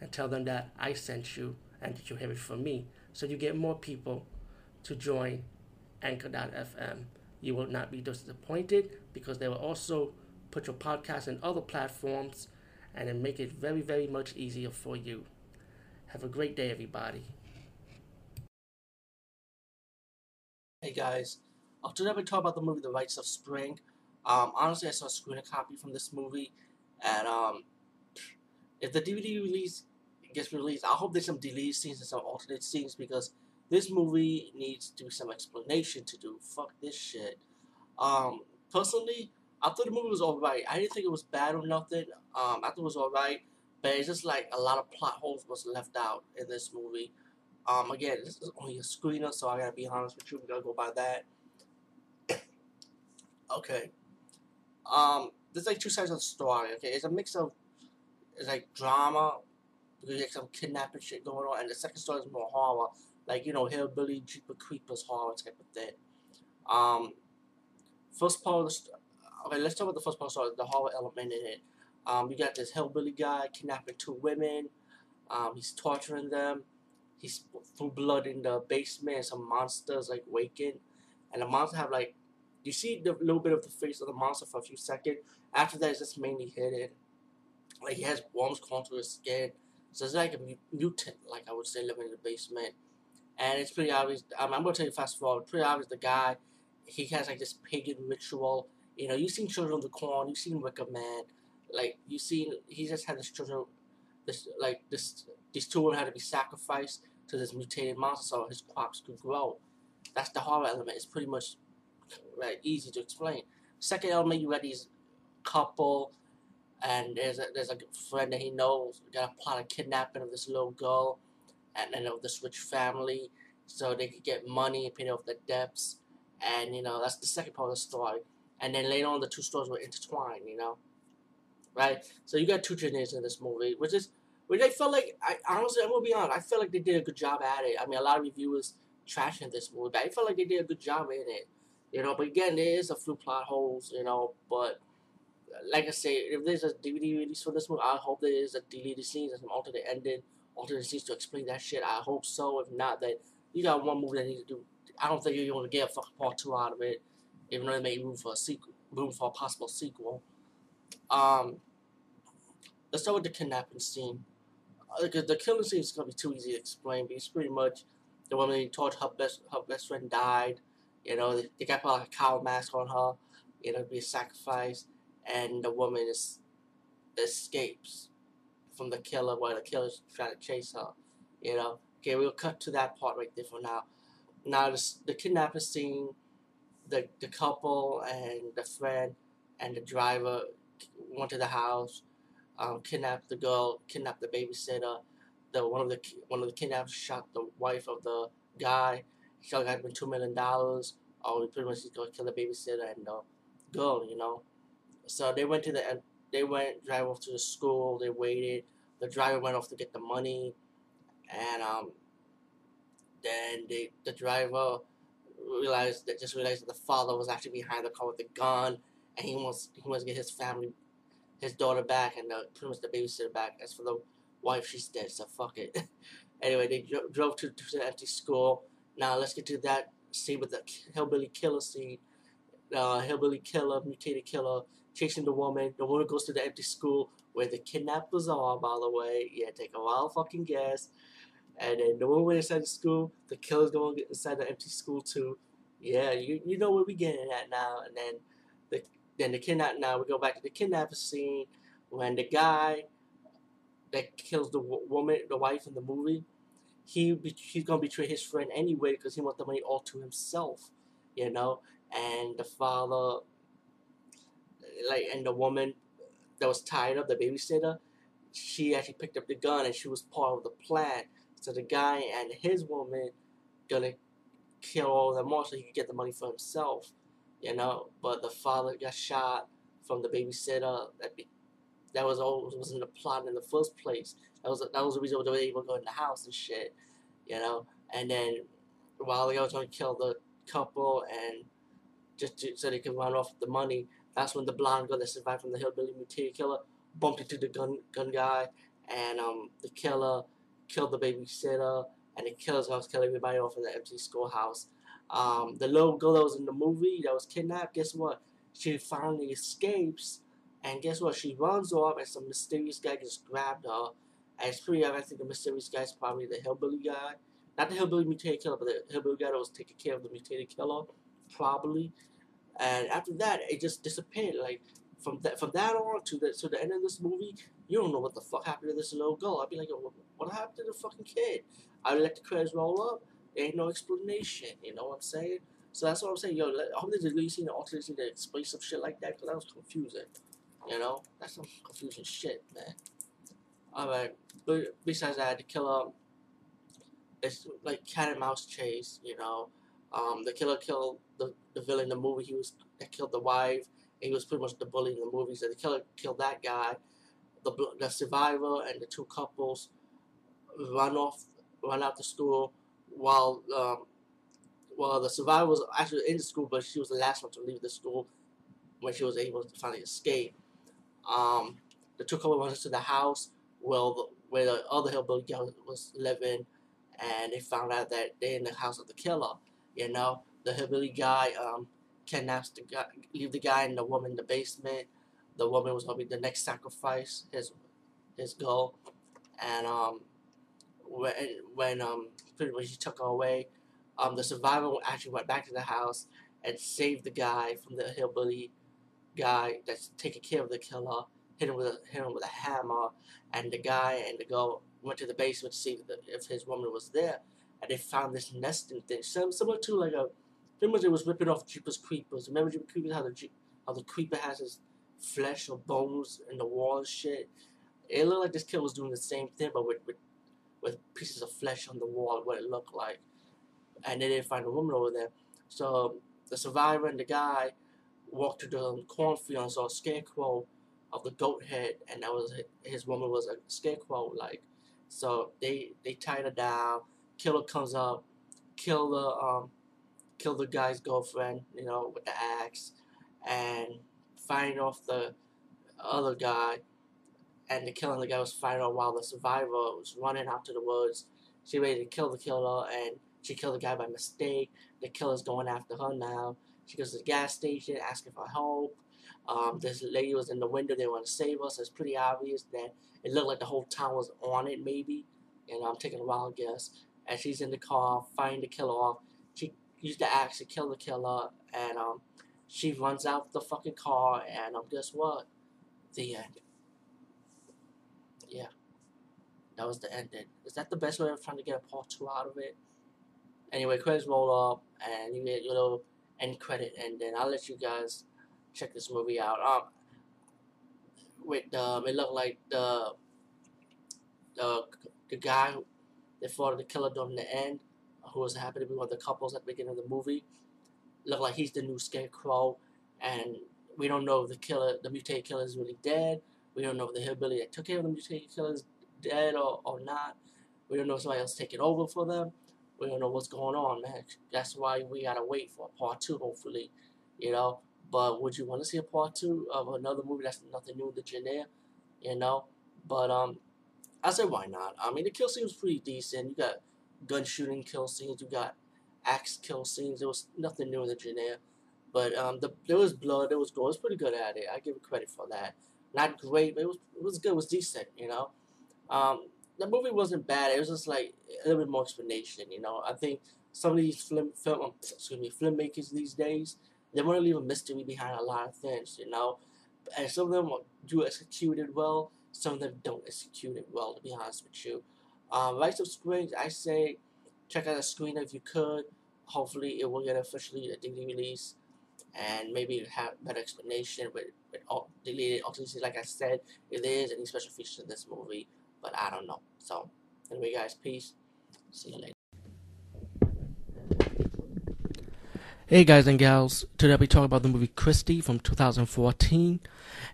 and tell them that I sent you and that you have it from me. So you get more people to join Anchor.fm. You will not be disappointed because they will also put your podcast in other platforms and then make it very, very much easier for you. Have a great day, everybody. Hey guys, uh, today we talk about the movie The Rites of Spring. Um, honestly, I saw a screen copy from this movie, and um, if the DVD release gets released, I hope there's some deleted scenes and some alternate scenes because this movie needs to some explanation to do. Fuck this shit. Um, personally, I thought the movie was alright. I didn't think it was bad or nothing. Um, I thought it was alright, but it's just like a lot of plot holes was left out in this movie. Um, again, this is only a screener, so I gotta be honest with you. We gotta go by that. okay. Um, there's like two sides of the story. Okay, it's a mix of it's like drama because like some kidnapping shit going on, and the second story is more horror, like you know hillbilly Jeepers Creepers horror type of thing. Um, first part okay, let's talk about the first part story, the horror element in it. Um, you got this hillbilly guy kidnapping two women. Um, he's torturing them. He's threw blood in the basement. Some monsters like waking, and the monsters have like you see the little bit of the face of the monster for a few seconds. After that, it's just mainly hidden. Like he has worms crawling through his skin. So it's like a mutant, like I would say, living in the basement. And it's pretty obvious. I'm gonna tell you fast forward. Pretty obvious. The guy, he has like this pagan ritual. You know, you've seen Children of the Corn. You've seen Wicker Man. Like you've seen, he just had this children, this like this. These two had to be sacrificed to this mutated monster so his crops could grow. That's the horror element. It's pretty much like easy to explain. Second element, you got these couple and there's a, there's a friend that he knows got a plot of kidnapping of this little girl and then of this rich family so they could get money and pay off the debts. And you know that's the second part of the story. And then later on the two stories were intertwined you know? Right? So you got two genres in this movie which is which I felt like I honestly I'm gonna be honest I feel like they did a good job at it. I mean a lot of reviewers trashing this movie but I felt like they did a good job in it you know? But again there is a few plot holes you know? But like I say, if there's a DVD release for this movie, I hope there is a deleted scenes and some alternate ending, alternate scenes to explain that shit. I hope so. If not, then you got one movie that needs to do. I don't think you're going to get a fucking part two out of it, even though they made room for a sequel, room for a possible sequel. Um, let's start with the kidnapping scene. Uh, the killing scene is to be too easy to explain, but it's pretty much the woman he told her best her best friend died. You know, they, they got put like a cow mask on her. You know, be a sacrifice and the woman is, escapes from the killer while the killer's trying to chase her. You know. Okay, we'll cut to that part right there for now. Now the the kidnapping scene, the the couple and the friend and the driver went to the house, um, kidnapped the girl, kidnapped the babysitter. The one of the one of the kidnappers shot the wife of the guy. He got him two million dollars. Oh, pretty much he's gonna kill the babysitter and the girl. You know. So they went to the they went drive off to the school. They waited. The driver went off to get the money, and um, then they the driver realized that just realized that the father was actually behind the car with the gun, and he wants he wants to get his family, his daughter back, and the, pretty much the babysitter back. As for the wife, she's dead, so fuck it. anyway, they dro- drove to, to the empty school. Now let's get to that scene with the hillbilly killer scene. Uh, hillbilly killer, mutated killer, chasing the woman. The woman goes to the empty school where the kidnappers are, by the way. Yeah, take a wild fucking guess. And then the woman inside the school, the killer's going inside the empty school too. Yeah, you you know where we getting at now. And then the then the kidnap. Now we go back to the kidnapping scene when the guy that kills the woman, the wife in the movie, he he's gonna betray his friend anyway because he wants the money all to himself, you know. And the father like and the woman that was tied up, the babysitter, she actually picked up the gun and she was part of the plan. So the guy and his woman gonna kill all them off so he could get the money for himself, you know. But the father got shot from the babysitter. That be, that was all was in the plot in the first place. That was that was the reason why they were able to go in the house and shit, you know. And then while they was gonna kill the couple and just to, so they could run off the money, that's when the blonde girl that survived from the hillbilly mutated killer bumped into the gun gun guy, and um the killer killed the babysitter, and the killer's house killed everybody off in the empty schoolhouse. Um, the little girl that was in the movie that was kidnapped, guess what? She finally escapes, and guess what? She runs off, and some mysterious guy just grabbed her. And it's pretty obvious. I think the mysterious guy is probably the hillbilly guy, not the hillbilly mutated killer, but the hillbilly guy that was taking care of the mutated killer, probably. And after that, it just disappeared. Like from that from that on to the to the end of this movie, you don't know what the fuck happened to this little girl. I'd be like, what, what happened to the fucking kid? I let the credits roll up. There ain't no explanation. You know what I'm saying? So that's what I'm saying. Yo, I hope there's at least an alternate to explain some shit like that because that was confusing. You know, that's some confusing shit, man. All right, but besides that, the killer, it's like cat and mouse chase. You know, um, the killer killed the, the villain in the movie. He was that killed the wife. And He was pretty much the bully in the movie. So the killer killed that guy. The the survivor and the two couples run off, run out the school while um, while the survivor was actually in the school, but she was the last one to leave the school when she was able to finally escape. Um, the two couples went to the house well, the, where the other hillbilly guy was living, and they found out that they're in the house of the killer. You know, the hillbilly guy um, kidnaps the guy, leave the guy and the woman in the basement. The woman was gonna be the next sacrifice, his his goal, and um, when when um pretty much he took her away, um, the survivor actually went back to the house and saved the guy from the hillbilly guy that's taking care of the killer. Hit him with a hit him with a hammer, and the guy and the girl went to the basement to see if his woman was there, and they found this nesting thing, similar to like a Pretty much it was ripping off Jeepers Creepers. Remember Jeepers Creepers how the how the creeper has his flesh or bones in the wall and shit. It looked like this kid was doing the same thing, but with with, with pieces of flesh on the wall, what it looked like. And they didn't find a woman over there. So the survivor and the guy walked to the um, cornfield and saw a scarecrow of the goat head, and that was his woman was a scarecrow like. So they they tied her down. Killer comes up, kill the um kill the guy's girlfriend, you know, with the axe, and fighting off the other guy. And the killing the guy was fighting off while the survivor was running out to the woods. She ready to kill the killer, and she killed the guy by mistake. The killer's going after her now. She goes to the gas station asking for help. Um, this lady was in the window. They want to save us. It's pretty obvious that it looked like the whole town was on it, maybe. And I'm taking a wild guess. And she's in the car, fighting the killer off. She used the axe to kill the killer, and um, she runs out of the fucking car, and um, guess what? The end. Yeah, that was the ending. Is that the best way of trying to get a part two out of it? Anyway, credits roll up, and you get your little end credit, and then I'll let you guys check this movie out. Um, with um, it looked like the the the guy that fought the killer during the end who was happy to be one of the couples at the beginning of the movie, look like he's the new Scarecrow, and we don't know if the killer, the mutated killer, is really dead. We don't know if the hillbilly that took care of the mutated killer is dead or, or not. We don't know if somebody else taking over for them. We don't know what's going on, man. That's why we gotta wait for part two, hopefully, you know. But would you want to see a part two of another movie that's nothing new in the genre, you know? But um, I said why not? I mean, the kill scene was pretty decent. You got gun shooting kill scenes. You got axe kill scenes. There was nothing new in the genre. But um, the, there was blood. There was gore. It was pretty good at it. I give it credit for that. Not great, but it was it was good. It was decent. You know, um, the movie wasn't bad. It was just like a little bit more explanation. You know, I think some of these film film um, excuse me filmmakers these days they want to leave a mystery behind a lot of things. You know, and some of them do execute it well. Some of them don't execute it well. To be honest with you. Um, Rise of Springs, I say check out the screen if you could. Hopefully, it will get officially a DVD release. and maybe have better explanation with, with all deleted authenticity. Like I said, if there is any special features in this movie, but I don't know. So, anyway, guys, peace. See you later. Hey guys and gals, today I'll be talking about the movie Kristy from 2014,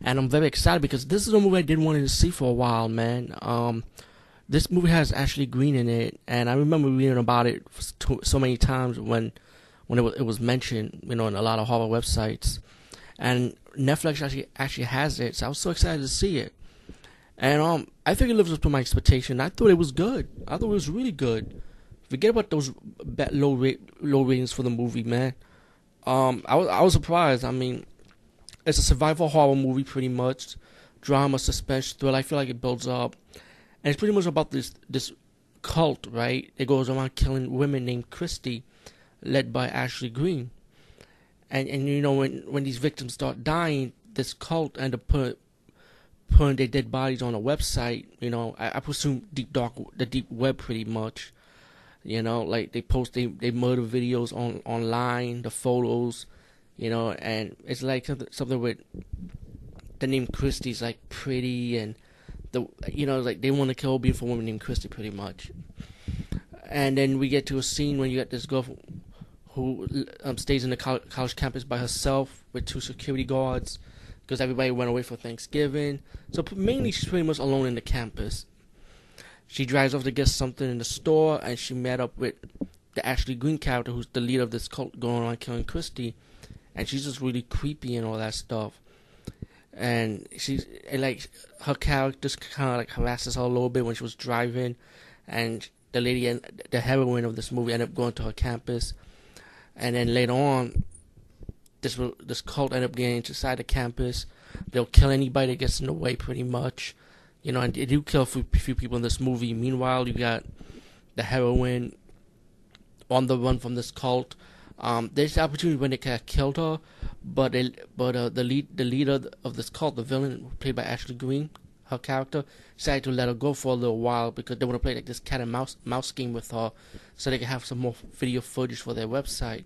and I'm very excited because this is a movie I didn't want to see for a while, man. Um, this movie has Ashley Greene in it, and I remember reading about it so many times when when it was, it was mentioned, you know, in a lot of horror websites, and Netflix actually actually has it, so I was so excited to see it, and um, I think it lives up to my expectation. I thought it was good. I thought it was really good. Forget about those low rate low ratings for the movie, man. Um, I was I was surprised. I mean, it's a survival horror movie, pretty much, drama, suspense, thrill. I feel like it builds up, and it's pretty much about this this cult, right? It goes around killing women named Kristy, led by Ashley Greene, and and you know when when these victims start dying, this cult end up put, putting their dead bodies on a website. You know, I, I presume deep dark the deep web, pretty much you know, like they post they, they murder videos on online, the photos, you know, and it's like something, something with the name Kristy's like pretty and the you know like they want to kill a beautiful woman named Kristy pretty much. And then we get to a scene when you got this girl who um, stays in the college campus by herself with two security guards because everybody went away for Thanksgiving. So mainly she's pretty much alone in the campus. She drives off to get something in the store, and she met up with the Ashley Greene character, who's the leader of this cult going around killing Kristy, and she's just really creepy and all that stuff. And she's and like her character kind of like harasses her a little bit when she was driving, and the lady and the heroine of this movie end up going to her campus, and then later on, this this cult end up getting inside the campus. They'll kill anybody that gets in the way, pretty much. You know, and they do kill a few, few people in this movie. Meanwhile, you got the heroine on the run from this cult. Um, there's the opportunity when they could have killed her, but they, but uh, the lead the leader of this cult, the villain played by Ashley Greene, her character, decided to let her go for a little while because they want to play like this cat and mouse mouse game with her, so they can have some more video footage for their website.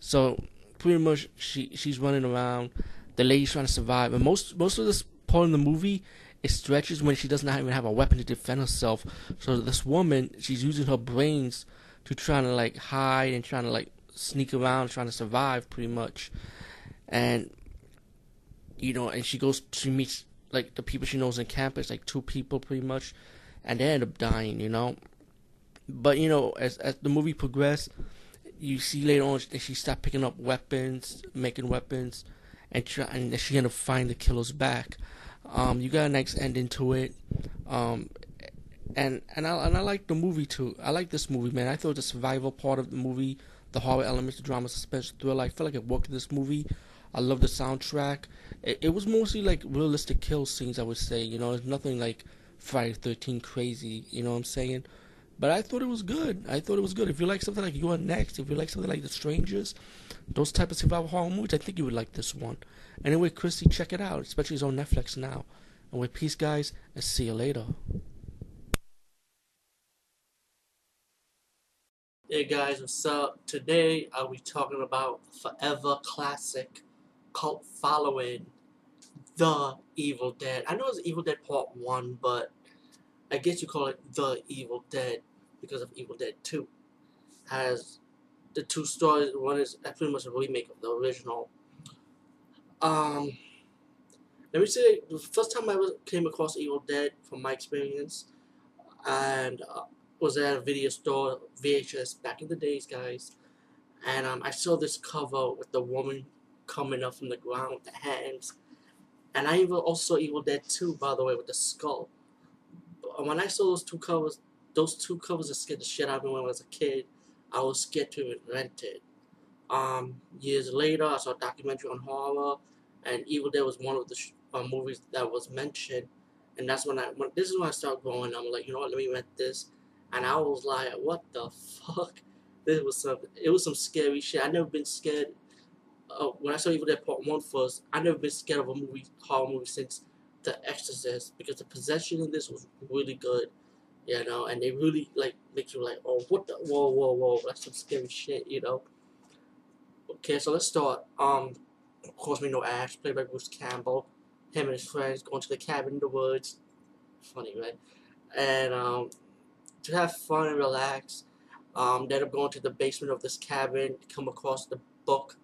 So pretty much she she's running around. The lady's trying to survive, and most most of this part in the movie it stretches when she does not even have a weapon to defend herself. So this woman, she's using her brains to try to like hide and trying to like sneak around, trying to survive, pretty much. And you know, and she goes, she meets like the people she knows in campus, like two people, pretty much, and they end up dying. You know, but you know, as as the movie progressed, you see later on that she stopped picking up weapons, making weapons, and try, and she ended up finding the killer's back. Um, you got a nice ending to it. Um, and and I and I like the movie too. I like this movie, man. I thought the survival part of the movie, the horror elements, the drama, suspense, thriller. I feel like it worked in this movie. I love the soundtrack. It, it was mostly like realistic kill scenes. I would say, you know, it's nothing like Friday Thirteen crazy. You know what I'm saying? But I thought it was good. I thought it was good. If you like something like You Are Next, if you like something like The Strangers, those type of survival horror movies, I think you would like this one. Anyway, Kristy, check it out, especially it's on Netflix now. And with peace, guys, and see you later. Hey guys, what's up? Today I'll be talking about forever classic cult following The Evil Dead. I know it's Evil Dead Part 1, but I guess you call it The Evil Dead because of Evil Dead 2. Has the two stories, one is pretty much a remake of the original. Um, let me say, the first time I was, came across Evil Dead, from my experience, and uh, was at a video store, VHS, back in the days, guys, and um, I saw this cover with the woman coming up from the ground with the hands, and I even also Evil Dead 2, by the way, with the skull. When I saw those two covers, those two covers that scared the shit out of me when I was a kid, I was scared to rent it. Um, years later, I saw a documentary on horror, and Evil Dead was one of the uh, movies that was mentioned. And that's when I, when, this is when I started growing. I'm like, you know what, let me rent this. And I was like, what the fuck? This was some, it was some scary shit. I never been scared. Uh, when I saw Evil Dead Part 1 first, I never been scared of a movie, horror movie since The Exorcist. Because the possession in this was really good. You know, and they really, like, make you like, oh, what the, whoa, whoa, whoa, that's some scary shit, you know. Okay, so let's start. Um, of course, we know Ash, played by Bruce Campbell. Him and his friends going to the cabin in the woods. Funny, right? And um, to have fun and relax, um, they end up going to the basement of this cabin, come across the book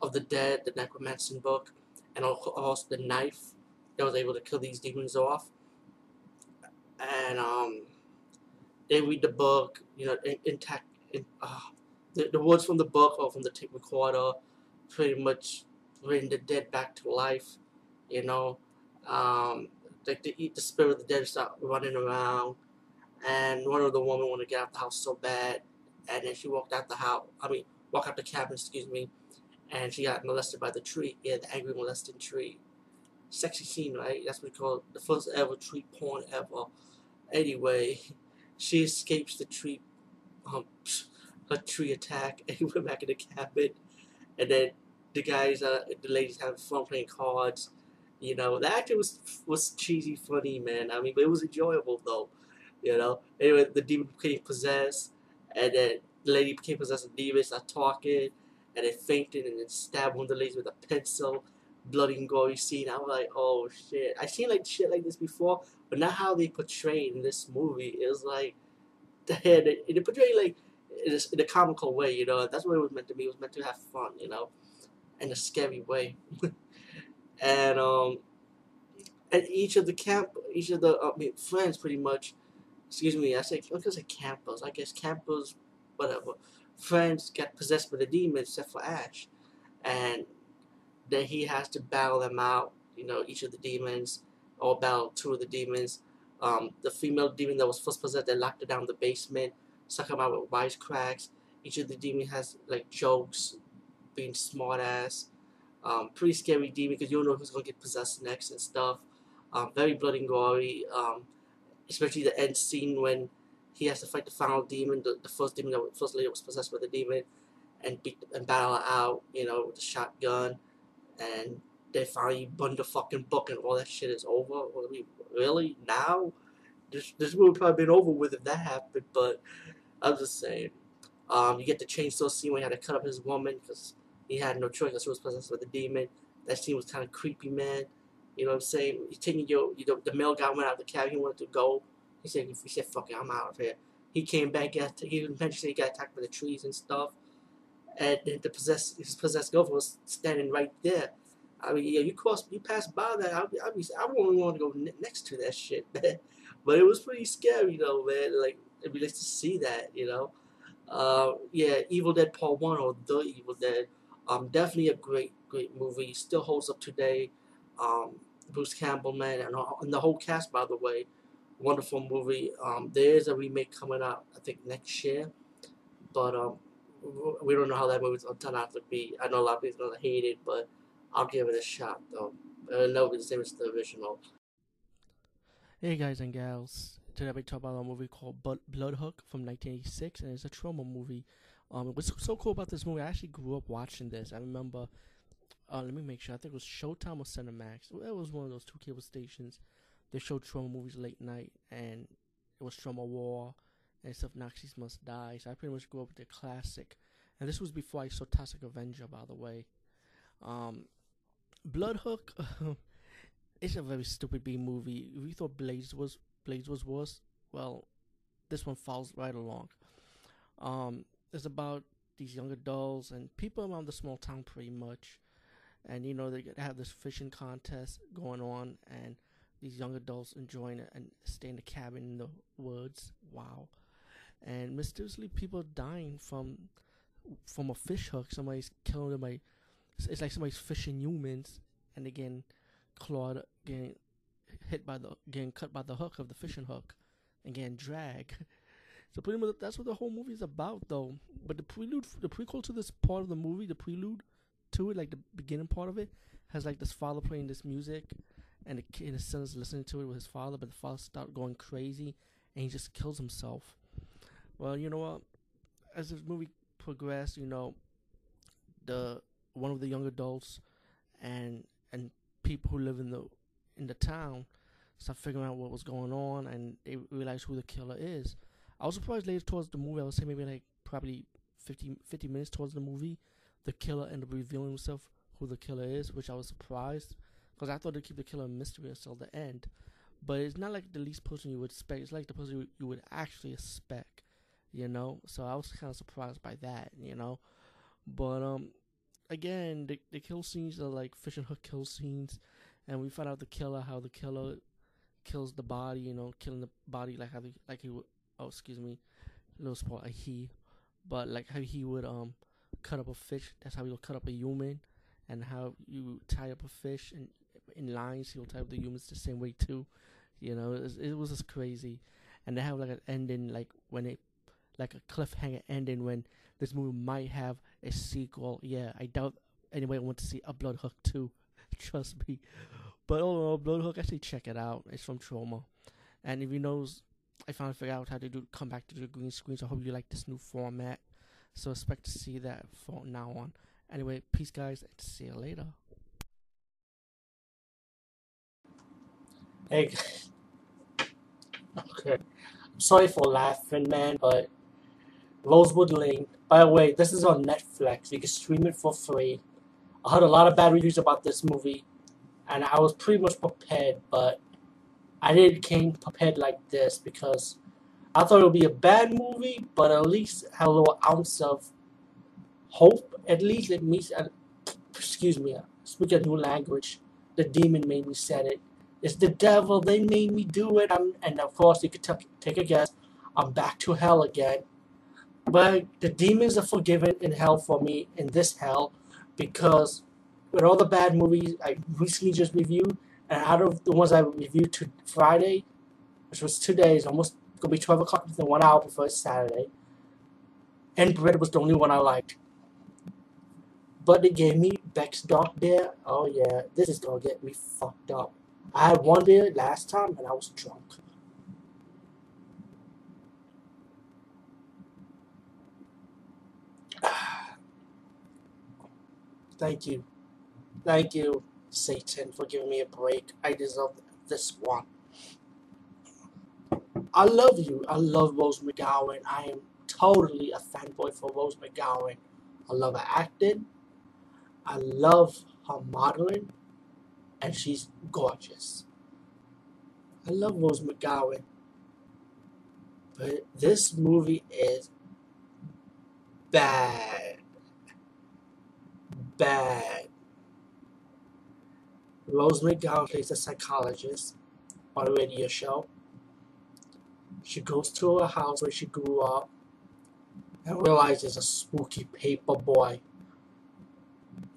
of the dead, the necromancy book, and also the knife that was able to kill these demons off. And um, they read the book, you know, intact. In, uh, the, the words from the book or from the tape recorder pretty much bring the dead back to life, you know. Um, like they eat the spirit of the dead start running around, and one of the women wanted to get out the house so bad, and then she walked out the house. I mean, walk out the cabin, excuse me, and she got molested by the tree. Yeah, the angry molesting tree. Sexy scene, right? That's what we call it. the first ever tree porn ever. Anyway, she escapes the tree, um, a tree attack, and went back in the cabin, and then the guys, uh, the ladies having fun playing cards. You know, the acting was was cheesy, funny, man. I mean, but it was enjoyable though. You know. Anyway, the demon became possessed, and then the lady became possessed with demons. Started talking, and they fainted, and then stabbed one of the ladies with a pencil. Bloody and gory scene. I was like, oh shit. I seen like shit like this before, but not how they portrayed in this movie. It was like, they, they portrayed like in a, in a comical way. You know, that's what it was meant to be. It was meant to have fun. You know in a scary way. and um, at each of the camp, each of the uh, I mean, friends, pretty much. Excuse me, I say I'm campers. I guess campers, whatever. Friends get possessed by the demons, except for Ash, and then he has to battle them out. You know, each of the demons, or battle two of the demons. Um, the female demon that was first possessed, they locked her down in the basement, suck him out with wisecracks. Each of the demon has like jokes, being smart ass. Um, pretty scary demon because you don't know who's gonna get possessed next and stuff. Um, very bloody and gory. Um, especially the end scene when he has to fight the final demon, the, the first demon that was, first lady was possessed by the demon, and beat and battle her out. You know, with the shotgun, and they finally burn the fucking book and all that shit is over. Really now? This this would have probably been over with if that happened. But I'm just saying. Um, you get the chainsaw scene where he had to cut up his woman because he had no choice because he was possessed with a demon. That scene was kind of creepy, man. You know what I'm saying? He's taking your, you know, the male guy went out of the cab. He wanted to go. He said, he said, fuck it, I'm out of here. He came back. Got, he eventually got attacked by the trees and stuff. And the possessed, his possessed girlfriend was standing right there. I mean, yeah, you cross, you pass by that. I'd be, I'd be, I wouldn't want to go next to that shit, man. But it was pretty scary, though, man. Like, it'd be nice to see that, you know. Uh, yeah, Evil Dead Part One or The Evil Dead um, definitely a great, great movie. Still holds up today. Um, Bruce Campbell, man, and, and, the whole cast, by the way. Wonderful movie. Um, there is a remake coming out, I think, next year. But um, we don't know how that movie's to turn out to be. I know a lot of people to hate it, but I'll give it a shot, though. It'll be the same as the original. Hey, guys and gals. Today we talk about a movie called Blood Hook from 1986, and it's a Troma movie um, what's so cool about this movie? I actually grew up watching this. I remember. Uh, let me make sure. I think it was Showtime or Cinemax. It was one of those two cable stations. They showed Troma movies late night, and it was Troma War and stuff. Nazis Must Die. So I pretty much grew up with the classic. And this was before I saw Toxic Avenger, by the way. Um, Blood Hook. it's a very stupid B movie. If you thought Blades was Blades was worse, well, this one falls right along. Um, it's about these young adults and people around the small town pretty much. And you know they have this fishing contest going on, and these young adults enjoying it and stay in the cabin in the woods. Wow! And mysteriously, people dying from from a fish hook. Somebody's killing them by. It's like somebody's fishing humans, and again, clawed, getting hit by the, getting cut by the hook of the fishing hook, and getting dragged. So pretty much that's what the whole movie is about, though. But the prelude, the prequel to this part of the movie, the prelude to it, like the beginning part of it, has like this father playing this music, and the kid, his son is listening to it with his father, but the father starts going crazy, and he just kills himself. Well, you know what? As this movie progressed, you know, the one of the young adults and and people who live in the in the town start figuring out what was going on, and they realize who the killer is. I was surprised later towards the movie. I would say maybe like probably 50, 50 minutes towards the movie, the killer ended up revealing himself who the killer is, which I was surprised because I thought they'd keep the killer a mystery until the end. But it's not like the least person you would expect. It's like the person you, you would actually expect, you know. So I was kind of surprised by that, you know. But um, again, the the kill scenes are like fishing hook kill scenes, and we find out the killer how the killer kills the body, you know, killing the body like how the, like he would. Oh, excuse me, little spoil a he, but like how he would um cut up a fish. That's how he'll cut up a human, and how you tie up a fish and in lines. He'll tie up the humans the same way too. You know, it was, it was just crazy, and they have like an ending, like when it, like a cliffhanger ending when this movie might have a sequel. Yeah, I doubt anybody wants to see a Blood Hook two. Trust me. But oh, Blood Hook, actually check it out. It's from Troma. and if you knows, I finally figured out how to do come back to the green screen. So I hope you like this new format. So expect to see that from now on. Anyway, peace, guys, and see you later. Hey, okay. I'm sorry for laughing, man, but Rosewood Lane. By the way, this is on Netflix. You can stream it for free. I heard a lot of bad reviews about this movie, and I was pretty much prepared, but I didn't came prepared like this because I thought it would be a bad movie, but at least have a little ounce of hope. At least it uh, excuse me, speak a new language. The demon made me say it. It's the devil. They made me do it. I'm, and of course, you could t- take a guess. I'm back to hell again. But the demons are forgiven in hell for me in this hell because with all the bad movies I recently just reviewed, and out of the ones I reviewed to Friday, which was two days, almost gonna be 12 o'clock within one hour before Saturday, and Bread was the only one I liked. But they gave me Beck's Dark Beer. Oh yeah, this is gonna get me fucked up. I had one beer last time and I was drunk. Thank you. Thank you, Satan, for giving me a break. I deserve this one. I love you. I love Rose McGowan. I am totally a fanboy for Rose McGowan. I love her acting. I love her modeling. And she's gorgeous. I love Rose McGowan. But this movie is bad. Bad. Rose McGowan plays a psychologist on a radio show. She goes to a house where she grew up and realizes a spooky paper boy.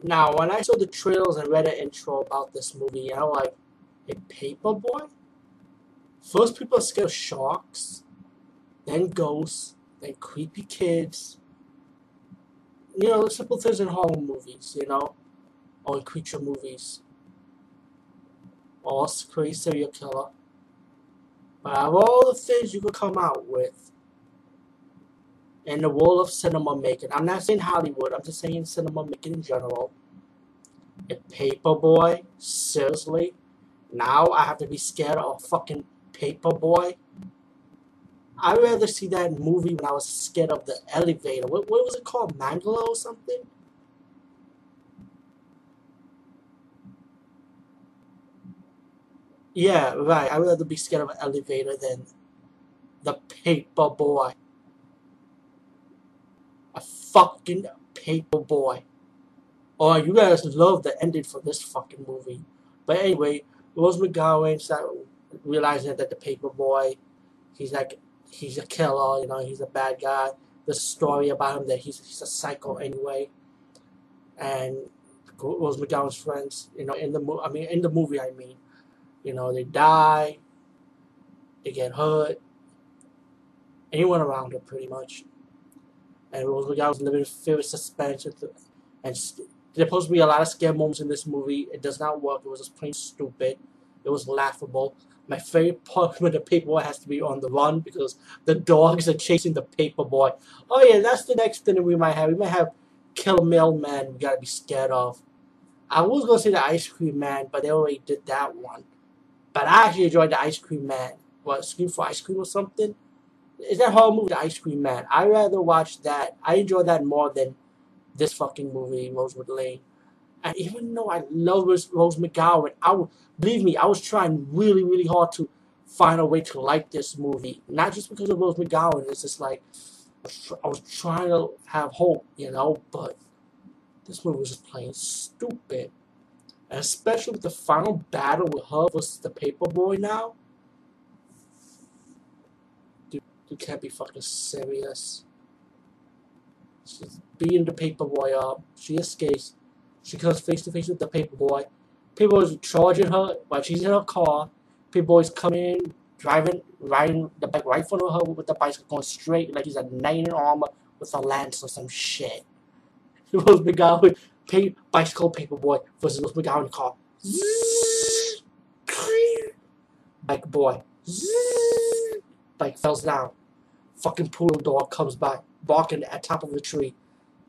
Now, when I saw the trailers and read an intro about this movie, I was like, a paper boy? First, people are scared of sharks, then ghosts, then creepy kids. You know, the simple things in horror movies, you know, or in creature movies, or crazy serial killer. But out of all the things you could come out with in the world of cinema making, I'm not saying Hollywood, I'm just saying cinema making in general. A paperboy, seriously? Now I have to be scared of a fucking paperboy? I'd rather see that movie when I was scared of the elevator. What, what was it called? Mangala or something? Yeah, right. I'd rather be scared of an elevator than the paper boy. A fucking paper boy. Oh, you guys love the ending for this fucking movie. But anyway, Rose McGowan started realizing that the paper boy, he's like, he's a killer, you know, he's a bad guy. The story about him that he's, he's a psycho anyway. And Rose McGowan's friends, you know, in the movie, I mean, in the movie, I mean, you know, they die, they get hurt, anyone around her pretty much. And Rose McGowan's living in fear of suspense, and there's supposed to be a lot of scare moments in this movie. It does not work. It was just plain stupid. It was laughable. My favorite part when the paperboy has to be on the run because the dogs are chasing the paperboy. Oh yeah, that's the next thing we might have. We might have Kill Mailman we gotta be scared of. I was gonna say the Ice Cream Man, but they already did that one. But I actually enjoyed the Ice Cream Man. What, Scream for Ice Cream or something? Is that horror movie, The Ice Cream Man? I rather watch that. I enjoy that more than this fucking movie, Rosewood Lane. And even though I love Rose, McGowan, I w- believe me, I was trying really, really hard to find a way to like this movie. Not just because of Rose McGowan. It's just like I was trying to have hope, you know. But this movie was just plain stupid. And especially with the final battle with her versus the Paperboy now. Dude, you can't be fucking serious. She's beating the Paperboy up. She escapes. She comes face to face with the Paperboy. Paperboy's charging her while she's in her car. Paperboy's coming in, driving, riding the bike right in front of her with the bicycle going straight like he's a knight in armor with a lance or some shit. Rose McGowan, pay, bicycle Paperboy versus Rose McGowan car. Bike boy. Bike falls down. Fucking poodle dog comes by, barking at top of the tree.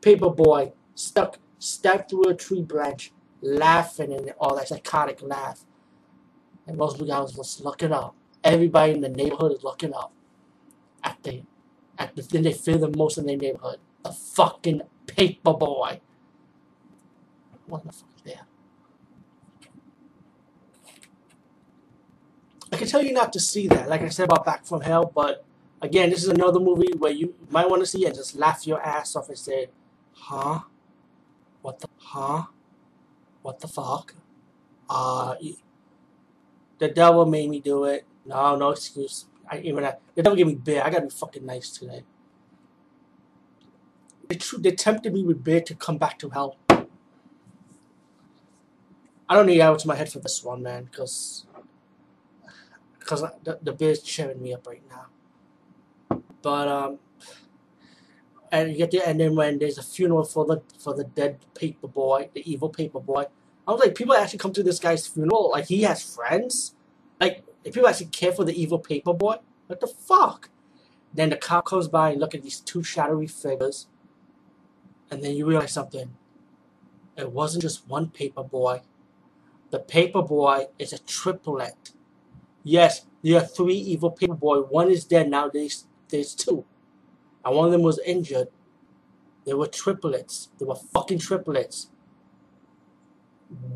Paperboy stuck stepped through a tree branch, laughing and all that psychotic laugh. And Rose guys was looking up. Everybody in the neighborhood is looking up at the at the thing they fear the most in their neighborhood. The fucking paper boy. What the fuck is that? I can tell you not to see that, like I said about Back from Hell, but again, this is another movie where you might want to see and just laugh your ass off and say, huh? Huh? What the fuck? Uh, the devil made me do it. No, no excuse. I even uh, the devil gave me beer. I gotta be fucking nice today. They, they tempted me with beer to come back to hell. I don't need out to my head for this one, man, because because the, the beer's cheering me up right now. But um, and you get there, and then when there's a funeral for the for the dead paper boy, the evil paper boy, I was like, people actually come to this guy's funeral, like he has friends, like people actually care for the evil paper boy, what the fuck? Then the cop comes by and look at these two shadowy figures, and then you realize something. It wasn't just one paper boy. The paper boy is a triplet. Yes, there are three evil paper boy. One is dead now. There's there's two and one of them was injured. They were triplets. They were fucking triplets.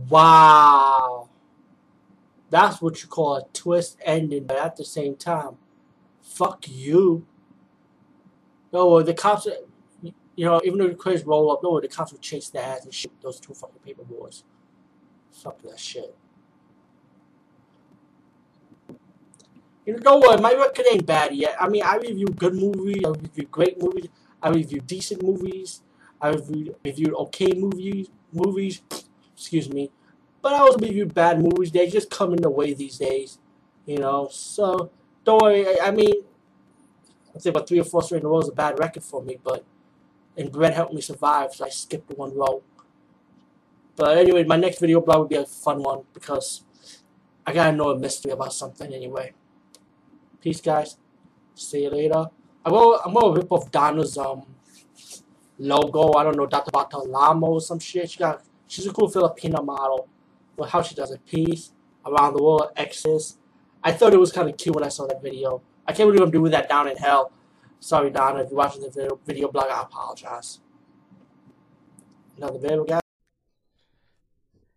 Wow. That's what you call a twist ending, but at the same time, fuck you. No, the cops, you know, even though the crazy roll up, no, the cops would chase their ass and shoot those two fucking paper boys. Fuck that shit. You know what? My record ain't bad yet. I mean, I review good movies. I review great movies. I review decent movies. I review, review okay movies. Movies, excuse me. But I also review bad movies. They just come in the way these days, you know. So don't worry. I, I mean, I think about three or four straight in a row is a bad record for me. But and bread helped me survive, so I skipped one row. But anyway, my next video blog will be a fun one because I gotta know a mystery about something anyway. Peace, guys. See you later. I'm gonna, I'm gonna rip off Donna's um logo. I don't know, Dr. Bartolamo or some shit. She got, she's a cool Filipino model. But how she does it, peace around the world, X's. I thought it was kind of cute when I saw that video. I can't believe I'm doing that down in hell. Sorry, Donna, if you're watching the video, video blog, I apologize. Another video, guys.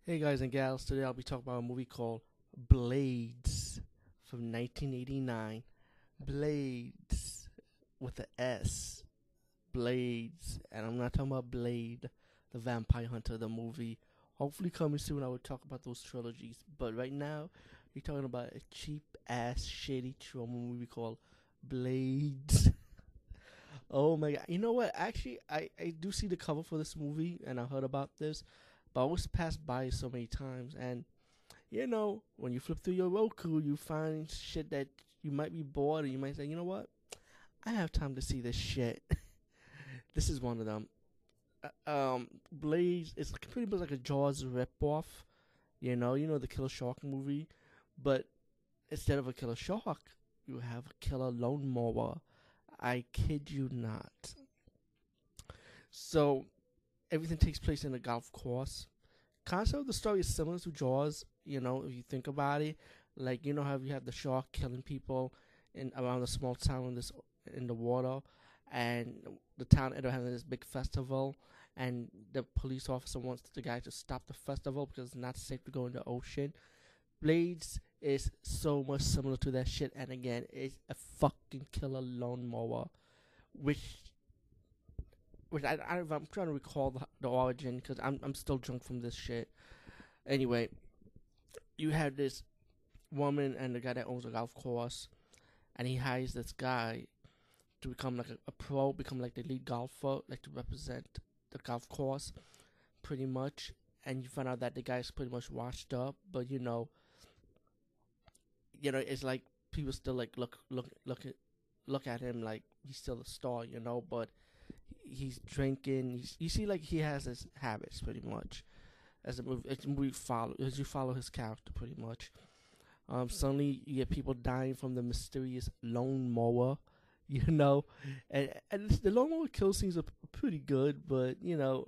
Hey guys and gals, today I'll be talking about a movie called Blades from 1989. Blades with a S. Blades. And I'm not talking about Blade, the Vampire Hunter, the movie. Hopefully, coming soon, I will talk about those trilogies. But right now, we're talking about a cheap ass, shitty Troma movie called Blades. oh my god. You know what? Actually, I, I do see the cover for this movie, and I heard about this, but I always passed by so many times. And you know, when you flip through your Roku, you find shit that you might be bored, and you might say, you know what, I have time to see this shit. this is one of them. Uh, um, Blades is pretty much like a Jaws ripoff. You know, you know the Killer Shark movie, but instead of a killer shark, you have a killer lawnmower. I kid you not. So everything takes place in a golf course. Concept of the story is similar to Jaws, you know, if you think about it, like you know how you have the shark killing people in around a small town in this in the water, and the town ended up having this big festival, and the police officer wants the guy to stop the festival because it's not safe to go in the ocean. Blades is so much similar to that shit, and again, it's a fucking killer lawnmower, which, which I, I I'm trying to recall the, the origin because I'm I'm still drunk from this shit. Anyway, you have this woman and the guy that owns a golf course, and he hires this guy to become like a, a pro, become like the lead golfer, like to represent the golf course, pretty much. And you find out that the guy's pretty much washed up, but you know, you know, it's like people still like look look look at look at him like he's still a star, you know, but he's drinking. He's, you see, like he has his habits pretty much as a movie. As follow as you follow his character pretty much. Um, suddenly you get people dying from the mysterious lone mower, you know, and and the lone mower kill scenes are pretty good, but you know,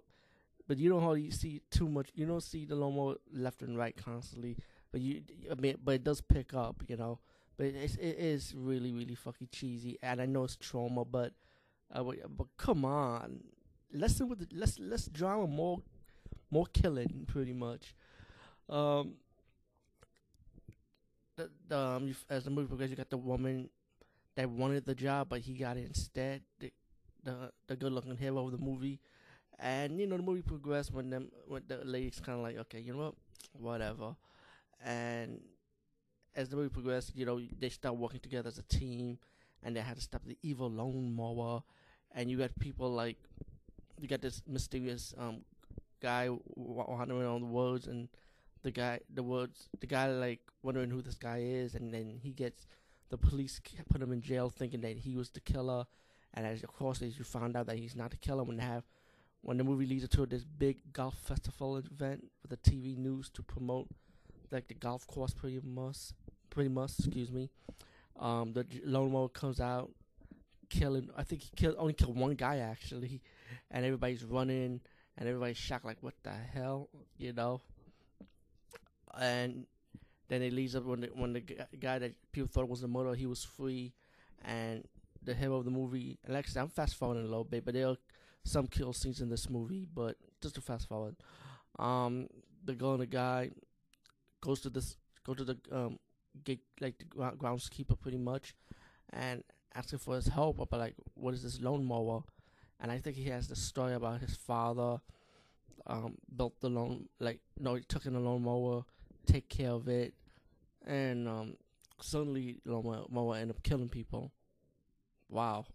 but you don't hardly see too much. You don't see the lone mower left and right constantly, but you, I mean, but it does pick up, you know. But it's it is really really fucking cheesy, and I know it's Troma, but uh, but come on, less with the, less less drama, more more killing, pretty much. Um, the, the um, as the movie progresses, you got the woman that wanted the job, but he got it instead. The the, the good looking hero of the movie, and you know the movie progressed when them when the lady's kind of like, okay, you know what, whatever, and as the movie progressed, you know they start working together as a team, and they had to stop the evil lone mower, and you got people like you got this mysterious um guy wandering around the woods and the guy the woods the guy like wondering who this guy is and then he gets the police put him in jail thinking that he was the killer. And as of course as you found out that he's not the killer when they have when the movie leads to this big golf festival event with the TV news to promote like the golf course pretty much pretty much excuse me um the lone wolf comes out killing I think he killed only killed one guy actually. And everybody's running and everybody's shocked like what the hell you know and then it leads up when the when the guy that people thought was the murderer, he was free, and the hero of the movie. And like I said, I'm fast forwarding a little bit, but there are some kill scenes in this movie. But just to fast forward, um, the girl and the guy goes to this go to the um gate like the groundskeeper pretty much, and asking for his help about like what is this lone mower, and I think he has the story about his father. Um, built the lone like no, he took in a lawn mower take care of it, and um, suddenly Moa end up killing people. Wow.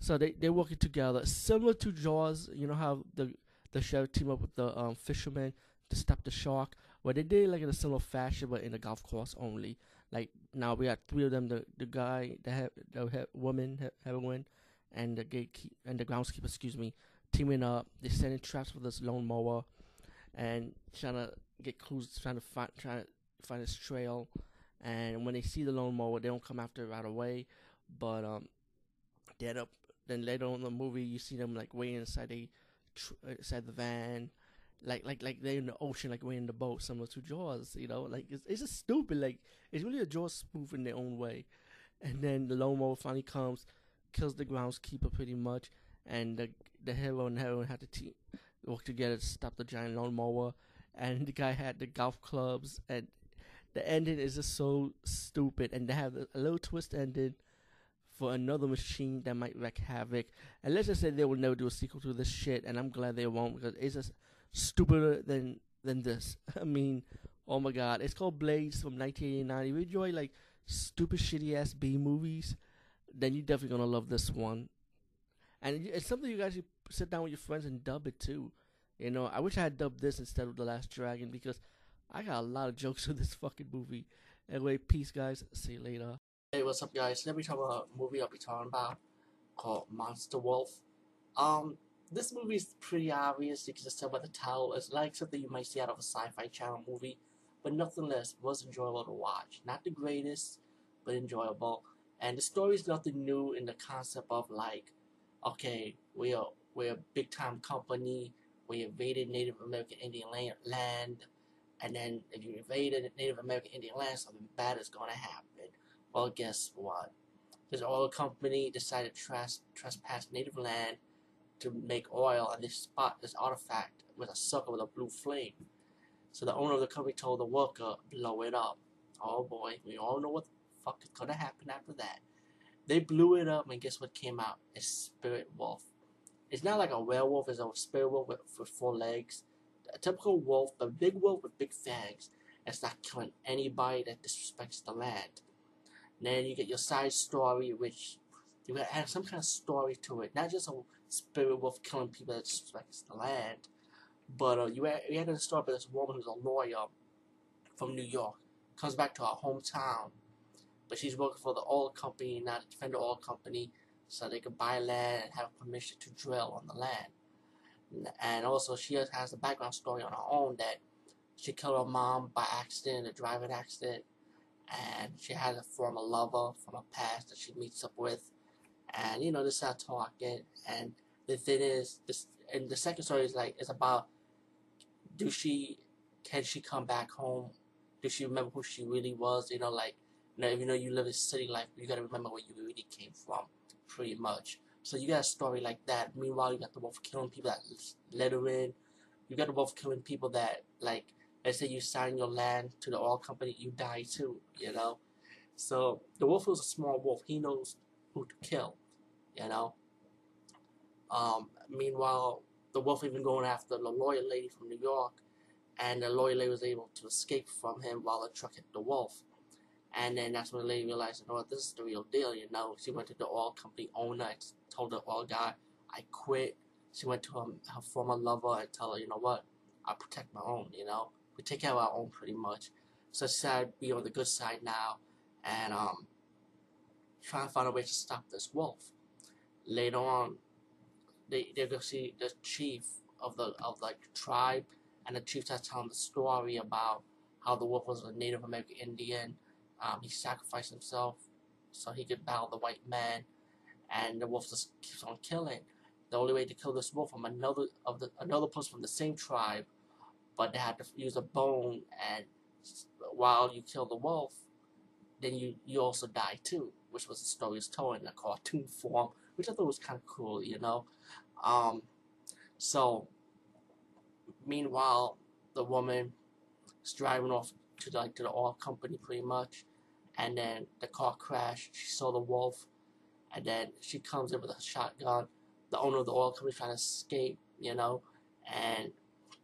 So they they're working together, similar to Jaws. You know how the the sheriff team up with the um, fisherman to stop the shark. Well, they did like in a similar fashion, but in a golf course only. Like now we got three of them: the the guy, the he- the he- woman he- heroine, and the gatekeep and the groundskeeper. Excuse me, teaming up. They're setting traps for this lone mower, and trying to get clues, trying to find trying to find his trail. And when they see the lone mower, they don't come after it right away. But um, they end up then later on in the movie, you see them like waiting inside the tr- inside the van, like like like they're in the ocean, like waiting in the boat, similar to Jaws. You know, like it's it's just stupid. Like it's really a Jaws spoof in their own way. And then the lone mower finally comes, kills the groundskeeper pretty much, and the the hero and heroine had to team work together to stop the giant lawnmower, and the guy had the golf clubs, and the ending is just so stupid, and they have a little twist ending for another machine that might wreak havoc. And let's just say they will never do a sequel to this shit, and I'm glad they won't because it's just stupider than than this. I mean, oh my god, it's called Blades from 1989. If you enjoy like stupid, shitty ass B movies, then you're definitely gonna love this one. And it's something you guys should sit down with your friends and dub it too. You know, I wish I had dubbed this instead of The Last Dragon because I got a lot of jokes with this fucking movie. Anyway, peace, guys. See you later. Hey, what's up, guys? Let me talk about a movie I'll be talking about called Monster Wolf. Um, this movie is pretty obvious. You can just tell by the title. It's like something you might see out of a sci-fi channel movie, but nothing less was enjoyable to watch. Not the greatest, but enjoyable. And the story is nothing new in the concept of like, okay, we are we're a big time company we invaded Native American Indian land, and then if you invaded Native American Indian land, something bad is to happen. Well, guess what? This oil company decided to trespass native land to make oil, and they spot this artifact with a circle with a blue flame. So the owner of the company told the worker, blow it up. Oh boy, we all know what fuck is gonna happen after that. They blew it up, and guess what came out? A spirit wolf. It's not like a werewolf, it's a spirit wolf with, with four legs. A typical wolf, the big wolf with big fangs. It's not killing anybody that disrespects the land. And then you get your side story, which you gotta add some kind of story to it, not just a spirit wolf killing people that disrespects the land. But uh, you had, you had a story about this woman who's a lawyer from New York, comes back to her hometown, but she's working for the oil company, not the oil company, so they can buy land and have permission to drill on the land. And also, she has a background story on her own that she killed her mom by accident, a driving accident, and she had a former lover from her past that she meets up with, and you know, they start talking, and the thing is, this, and the second story is like, it's about do she can she come back home? Does she remember who she really was? You know, like know, even though you live a city life, you gotta remember where you really came from, pretty much. So you got a story like that. Meanwhile, you got the wolf killing people that in. You got the wolf killing people that like, let's say you sign your land to the oil company, you die too. You know, so the wolf was a small wolf. He knows who to kill. You know. Um, meanwhile, the wolf even going after the lawyer lady from New York, and the lawyer lady was able to escape from him while the truck hit the wolf. And then that's when the lady realized, oh, this is the real deal, you know. She went to the oil company owner and told the oil guy, I quit. She went to her, her former lover and told her, you know what, I protect my own, you know. We take care of our own pretty much. So she said, be on the good side now and um, try and find a way to stop this wolf. Later on, they they go see the chief of the of like the tribe, and the chief starts telling the story about how the wolf was a Native American Indian. Um, he sacrificed himself so he could battle the white man, and the wolf just keeps on killing. The only way to kill this wolf from another of the another person from the same tribe, but they had to use a bone, and while you kill the wolf, then you you also die too, which was the story is told in a cartoon form, which I thought was kind of cool, you know. Um, so, meanwhile, the woman is driving off to the, like to the oil company pretty much, and then the car crashed. She saw the wolf, and then she comes in with a shotgun. The owner of the oil company trying to escape, you know, and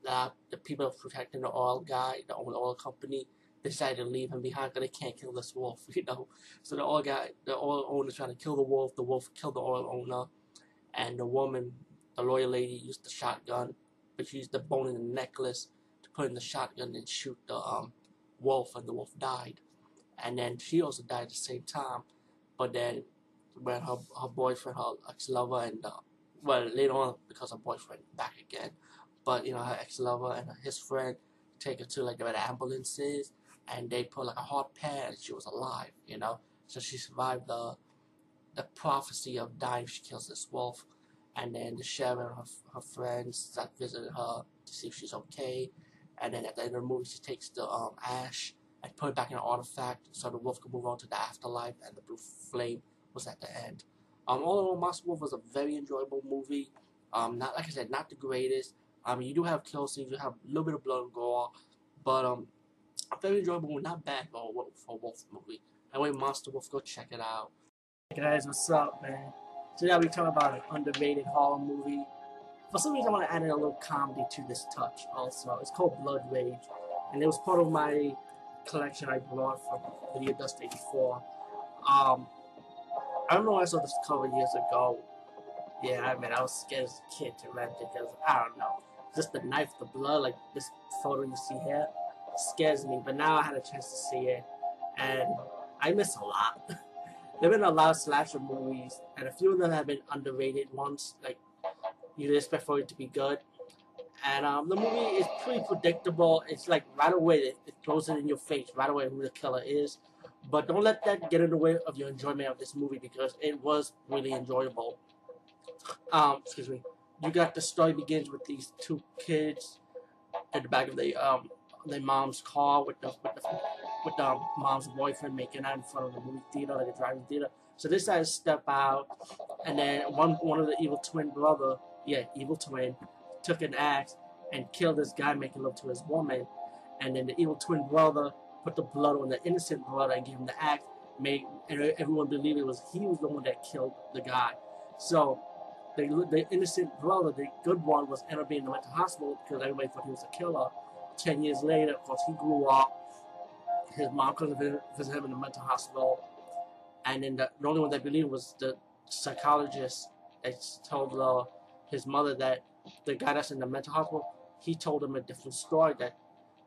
the, the people protecting the oil guy, the owner of the oil company, decided to leave him behind because they can't kill this wolf, you know. So the oil guy, the oil owner trying to kill the wolf. The wolf killed the oil owner, and the woman the lawyer lady used the shotgun, but she used the bone in the necklace to put in the shotgun and shoot the um, wolf, and the wolf died. And then she also died at the same time. But then when her her boyfriend, her ex lover, and uh, well later on because her boyfriend back again, but you know her ex lover and his friend take her to like the ambulances, and they put like a hot pad, and she was alive. You know, so she survived the the prophecy of dying she kills this wolf and then the sheriff and her, her friends start visiting her to see if she's okay. And then at the end of the movie, she takes the um, ash and put it back in an artifact so the wolf could move on to the afterlife, and the blue flame was at the end. Um, all in all, Monster Wolf was a very enjoyable movie. Um, not like I said, not the greatest. I mean, you do have kill scenes, you have a little bit of blood and gore, but um, a very enjoyable, not bad for a, for a wolf movie. Anyway, Monster Wolf, go check it out. Hey guys, what's up, man? Today we talk about an underrated horror movie. For some reason, I want to add in a little comedy to this touch. Also, it's called Blood Rage, and it was part of my collection I bought from Video Dust '84. Um, I don't know I saw this cover years ago. Yeah, I mean, I was scared as a kid to rent it because I don't know, just the knife, the blood, like this photo you see here, scares me. But now I had a chance to see it, and I miss a lot. There have been a lot of slasher movies, and a few of them have been underrated ones. Like you expect for it to be good, and um, the movie is pretty predictable. It's like right away it, it throws it in your face right away who the killer is. But don't let that get in the way of your enjoyment of this movie because it was really enjoyable. Um, excuse me. You got the story begins with these two kids at the back of the um their mom's car with the with the with the mom's boyfriend making out in front of the movie theater, like a driving theater. So this guy step out, and then one one of the evil twin brother yeah, evil twin, took an axe and killed this guy making love to his woman, and then the evil twin brother put the blood on the innocent brother and gave him the axe, made everyone believe it was he was the one that killed the guy. So the, the innocent brother, the good one, was ended up being in the mental hospital because everybody thought he was a killer. Ten years later, of course, he grew up. His mom couldn't visit him in the mental hospital, and then the, the only one that believed was the psychologist that told uh, his mother that the guy that's in the mental hospital, he told him a different story that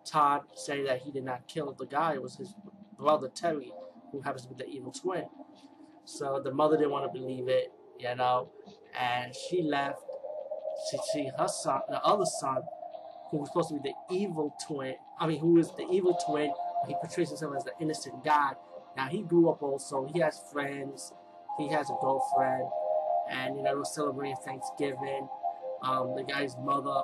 Todd said that he did not kill the guy. It was his brother Terry, who happens to be the evil twin. So the mother didn't want to believe it, you know, and she left to see her son, the other son, who was supposed to be the evil twin. I mean, who is the evil twin? He portrays himself as the innocent guy. Now he grew up also. He has friends. He has a girlfriend, and you know, we're celebrating Thanksgiving. Um, the guy's mother,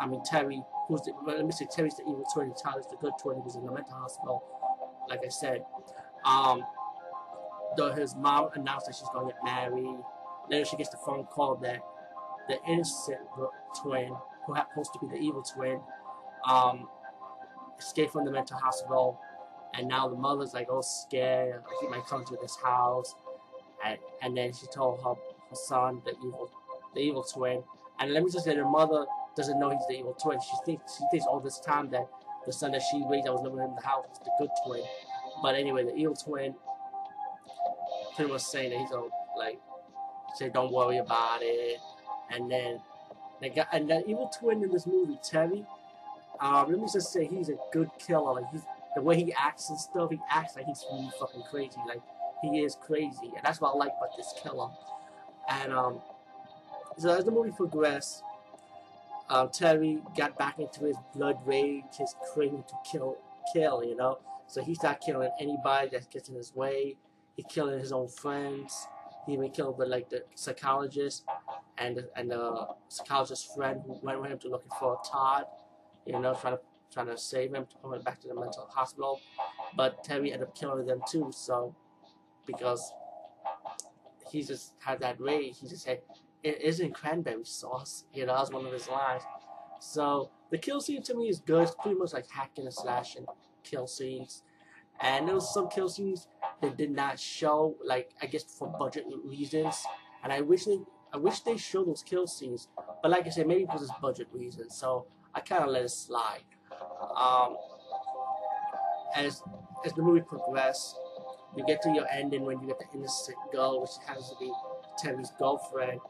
I mean Terry, who's the, let me say Terry's the evil twin, Tyler's the good twin, who's in the mental hospital. Like I said, um, though his mom announced that she's gonna get married. Later, she gets the phone call that the innocent twin, who happens to be the evil twin, um, escaped from the mental hospital, and now the mother's like all scared. He might come to this house, and and then she told her, her son, the evil, the evil twin, and let me just say, the mother doesn't know he's the evil twin. She thinks she thinks all this time that the son that she raised that was living in the house is the good twin. But anyway, the evil twin pretty much saying that he's gonna like say don't worry about it, and then the guy and the evil twin in this movie, Terry. Um, let me just say he's a good killer. Like he's the way he acts and stuff. He acts like he's really fucking crazy. Like he is crazy, and that's what I like about this killer. And um, so as the movie progressed, um, Terry got back into his blood rage, his craving to kill, kill, you know. So he started killing anybody that gets in his way. He killing his own friends. He even killed the like the psychologist and and the psychologist's friend who went with him to looking for Todd, you know, trying to trying to save him to put him back to the mental hospital. But Terry ended up killing them too. So because he just had that rage, he just said, "It isn't cranberry sauce." You know, that was one of his lines. So the kill scene to me is good. It's pretty much like hacking and slashing kill scenes. And there was some kill scenes that did not show, like I guess for budget reasons. And I wish they, I wish they showed those kill scenes. But like I said, maybe because it's budget reasons, so I kind of let it slide. Um, as as the movie progresses, you get to your ending when you get the innocent girl, which happens to be Terry's girlfriend.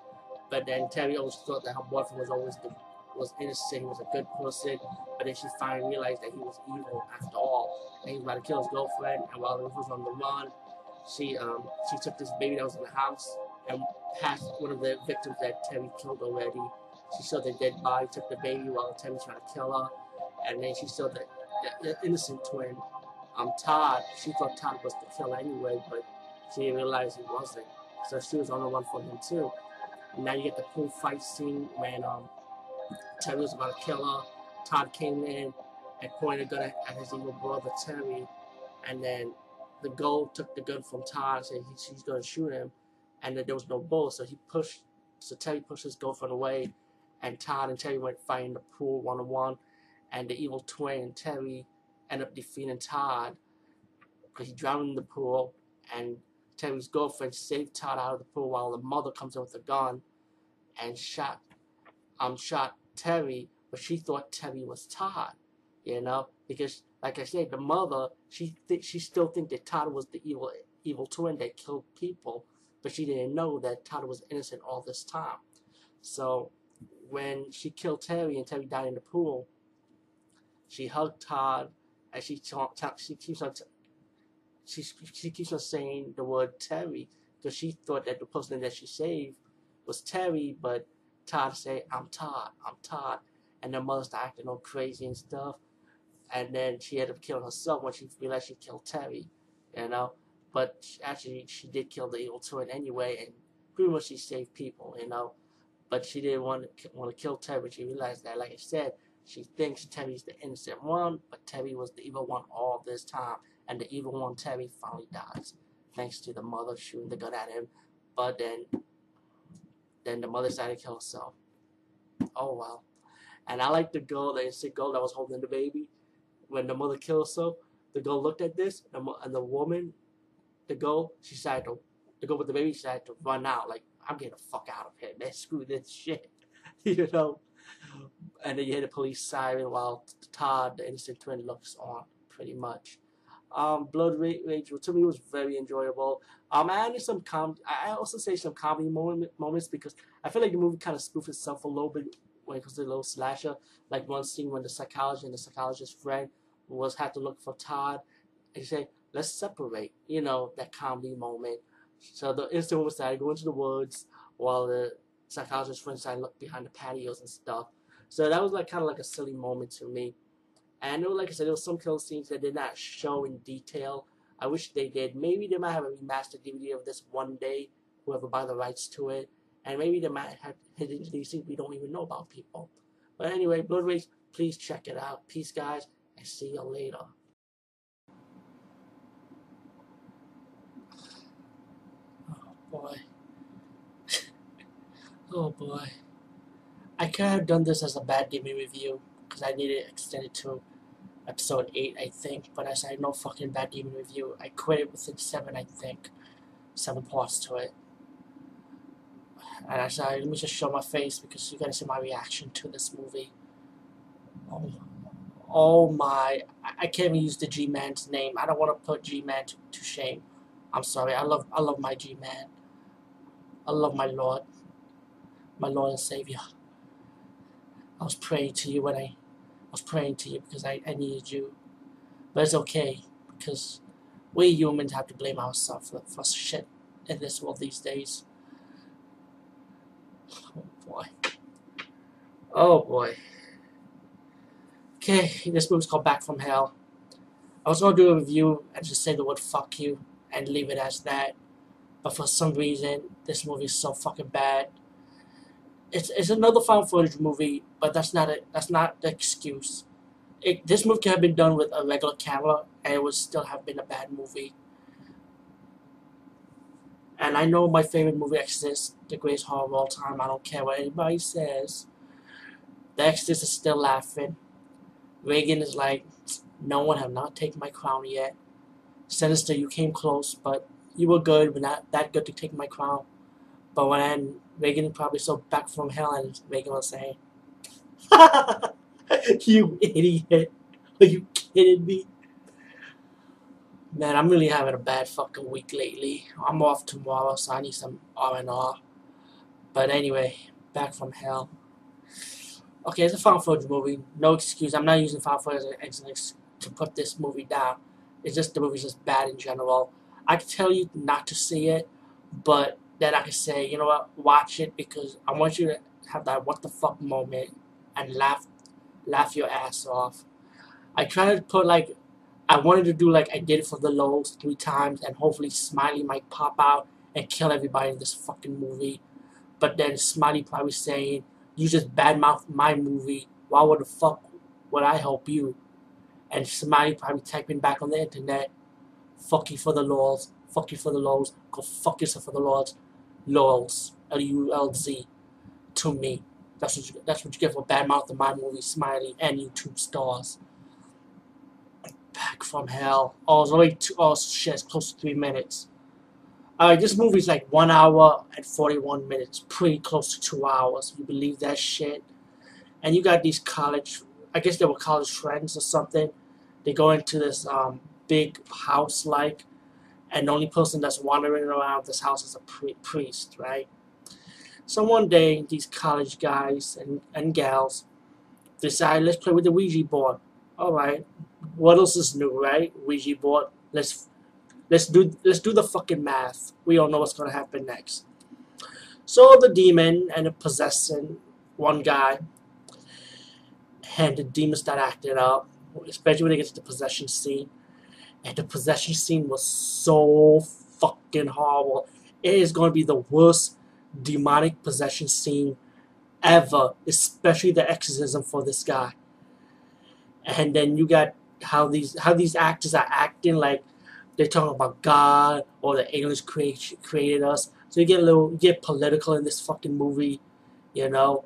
But then Terry always thought that her boyfriend was always the was innocent, he was a good person, but then she finally realized that he was evil after all, and he was about to kill his girlfriend, and while he was on the run, she um she took this baby that was in the house and passed one of the victims that Terry killed already. She saw the dead body, took the baby while Terry was trying to kill her, and then she saw the, the, the innocent twin, um Todd. She thought Todd was the killer anyway, but she didn't realize he wasn't. So she was on the run for him too. And now you get the pool fight scene when um Terry was about to kill her. Todd came in and pointed a gun at, his evil brother Terry, and then the girl took the gun from Todd and said he, she's going to shoot him, and then there was no bullet, so he pushed. So Terry pushed his girlfriend away, and Todd and Terry went fighting the pool one on one, and the evil twin Terry ended up defeating Todd. Because he drowned in the pool, and Terry's girlfriend saved Todd out of the pool while the mother comes in with a gun and shot um shot Terry, but she thought Terry was Todd, you know, because like I said, the mother she th- she still think that Todd was the evil evil twin that killed people, but she didn't know that Todd was innocent all this time. So when she killed Terry and Terry died in the pool, she hugged Todd and she t- t- she keeps on she she keeps on saying the word Terry because she thought that the person that she saved was Terry, but Todd say, I'm Todd, I'm Todd. And the mother started acting all crazy and stuff. And then she ended up killing herself when she realized she killed Terry, you know. But actually, she did kill the evil twin anyway, and pretty much she saved people, you know. But she didn't want to want to kill Terry. She realized that, like I said, she thinks Terry's the innocent one, but Terry was the evil one all this time. And the evil one, Terry, finally dies, thanks to the mother shooting the gun at him. But then then the mother decided to kill herself. Oh well. And I like the girl, the innocent girl that was holding the baby. When the mother killed herself, the girl looked at this, and the, and the woman, the girl, she decided to, the girl with the baby, she decided to run out. Like, I'm getting the fuck out of here, man. Screw this shit. you know? And then you hear the police siren while Todd, the innocent twin, looks on, pretty much. Um, Blood Rage, to me, was very enjoyable. Um, I added some com. I also say some comedy moment, moments because I feel like the movie kind of spoofed itself a little bit when it comes to the little slasher. Like one scene when the psychologist and the psychologist's friend was had to look for Todd, and he said, "Let's separate." You know that comedy moment. So the instant was that I go into the woods while the psychologist's friend started look behind the patios and stuff. So that was like kind of like a silly moment to me. And I know, like I said, there was some kill scenes that did not show in detail. I wish they did. Maybe they might have a remastered DVD of this one day, whoever buy the rights to it. And maybe they might have hidden these things we don't even know about people. But anyway, Blood Rage, please check it out. Peace, guys, and see you later. Oh, boy. oh, boy. I could have done this as a bad demon review because I needed extended to episode 8, I think. But I said no fucking bad demon review. I quit it within 7, I think. 7 parts to it. And I said, let me just show my face because you gotta see my reaction to this movie. Oh, oh my. I can't even use the G-Man's name. I don't want to put G-Man to, to shame. I'm sorry. I love I love my G-Man. I love my Lord. My Lord and Savior. I was praying to you when I was praying to you because I, I needed you. But it's okay because we humans have to blame ourselves for, for shit in this world these days. Oh boy. Oh boy. Okay, this movie's called Back from Hell. I was gonna do a review and just say the word fuck you and leave it as that. But for some reason, this movie is so fucking bad it's, it's another found footage movie, but that's not it. That's not the excuse. It, this movie could have been done with a regular camera, and it would still have been a bad movie. And I know my favorite movie, exists, the greatest horror of all time. I don't care what anybody says. The Exorcist is still laughing. Regan is like, no one have not taken my crown yet. Sinister, you came close, but you were good, but not that good to take my crown. But when Regan probably saw back from hell and Megan was saying, You idiot. Are you kidding me? Man, I'm really having a bad fucking week lately. I'm off tomorrow, so I need some R&R. But anyway, back from hell. Okay, it's a found footage movie. No excuse. I'm not using found footage as an excuse to put this movie down. It's just the movie's just bad in general. I can tell you not to see it, but that I can say, you know what, watch it because I want you to have that what the fuck moment and laugh laugh your ass off. I tried to put like I wanted to do like I did for the lulz three times and hopefully Smiley might pop out and kill everybody in this fucking movie. But then Smiley probably saying, You just badmouth my movie. Why would the fuck would I help you? And Smiley probably typing back on the internet, fuck you for the lulz, fuck you for the lulz, go fuck yourself for the lulz. Lulz, L-U-L-Z, to me. That's what you, that's what you get for bad mouth my movie, Smiley, and YouTube stars. Back from hell. Oh, it's only two, oh shit, it's close to three minutes. Alright, this movie's like one hour and 41 minutes. Pretty close to two hours. You believe that shit? And you got these college, I guess they were college friends or something. They go into this um, big house like and the only person that's wandering around this house is a pri priest, right? So one day, these college guys and, and gals decide, let's play with the Ouija board. All right, what else is new, right? Ouija board. Let's let's do let's do the fucking math. We all know what's gonna happen next. So the demon and the possessing one guy, and the demon start acting up, especially when it gets to the possession scene and the possession scene was so fucking horrible. It is going to be the worst demonic possession scene ever, especially the exorcism for this guy. And then you got how these how these actors are acting like they're talking about God or the aliens create, created us, So you get a little, you get political in this fucking movie, you know.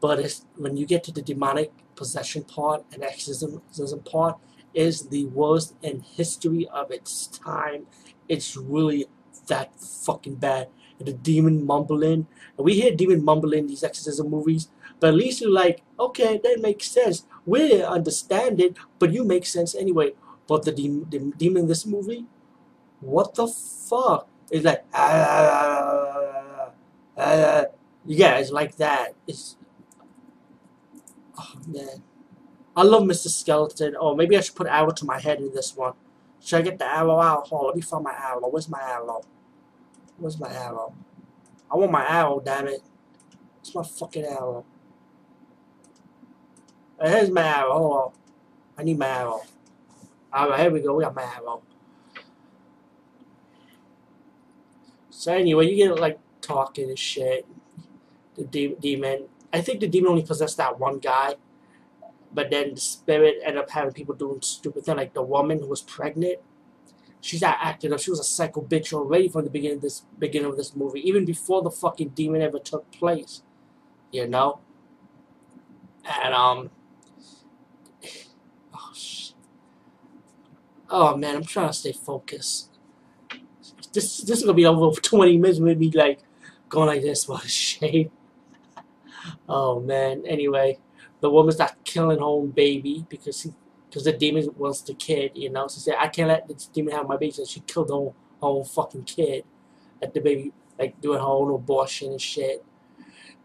But it's when you get to the demonic possession part and exorcism part, is the worst in history of its time. It's really that fucking bad. And the demon mumbling, and we hear demon mumbling in these exorcism movies, but at least you're like, okay, that makes sense. We understand it, but you make sense anyway. But the, de- the demon in this movie, what the fuck? It's like, ah, ah, yeah, it's like that. It's, oh man. I love Mr. Skeleton. Oh, maybe I should put arrow to my head in this one. Should I get the arrow out? Hold on, let me find my arrow. Where's my arrow? Where's my arrow? I want my arrow, damn it. It's my fucking arrow. Here's my arrow. Hold on. I need my arrow. Alright, here we go. We got my arrow. So anyway, you get like talking and shit. The de demon. I think the demon only possessed that one guy. But then the spirit ended up having people doing stupid things. Like the woman who was pregnant. She's not acting up. She was a psycho bitch already from the beginning of this beginning of this movie. Even before the fucking demon ever took place. You know? And um Oh man, I'm trying to stay focused. This this is gonna be over 20 minutes with me like going like this. What a shame. Oh man. Anyway, the woman's not killing her own baby because she because the demon wants the kid. You know, she said I can't let this demon have my baby. So she killed her own, her own fucking kid. Let the baby like doing her own abortion and shit.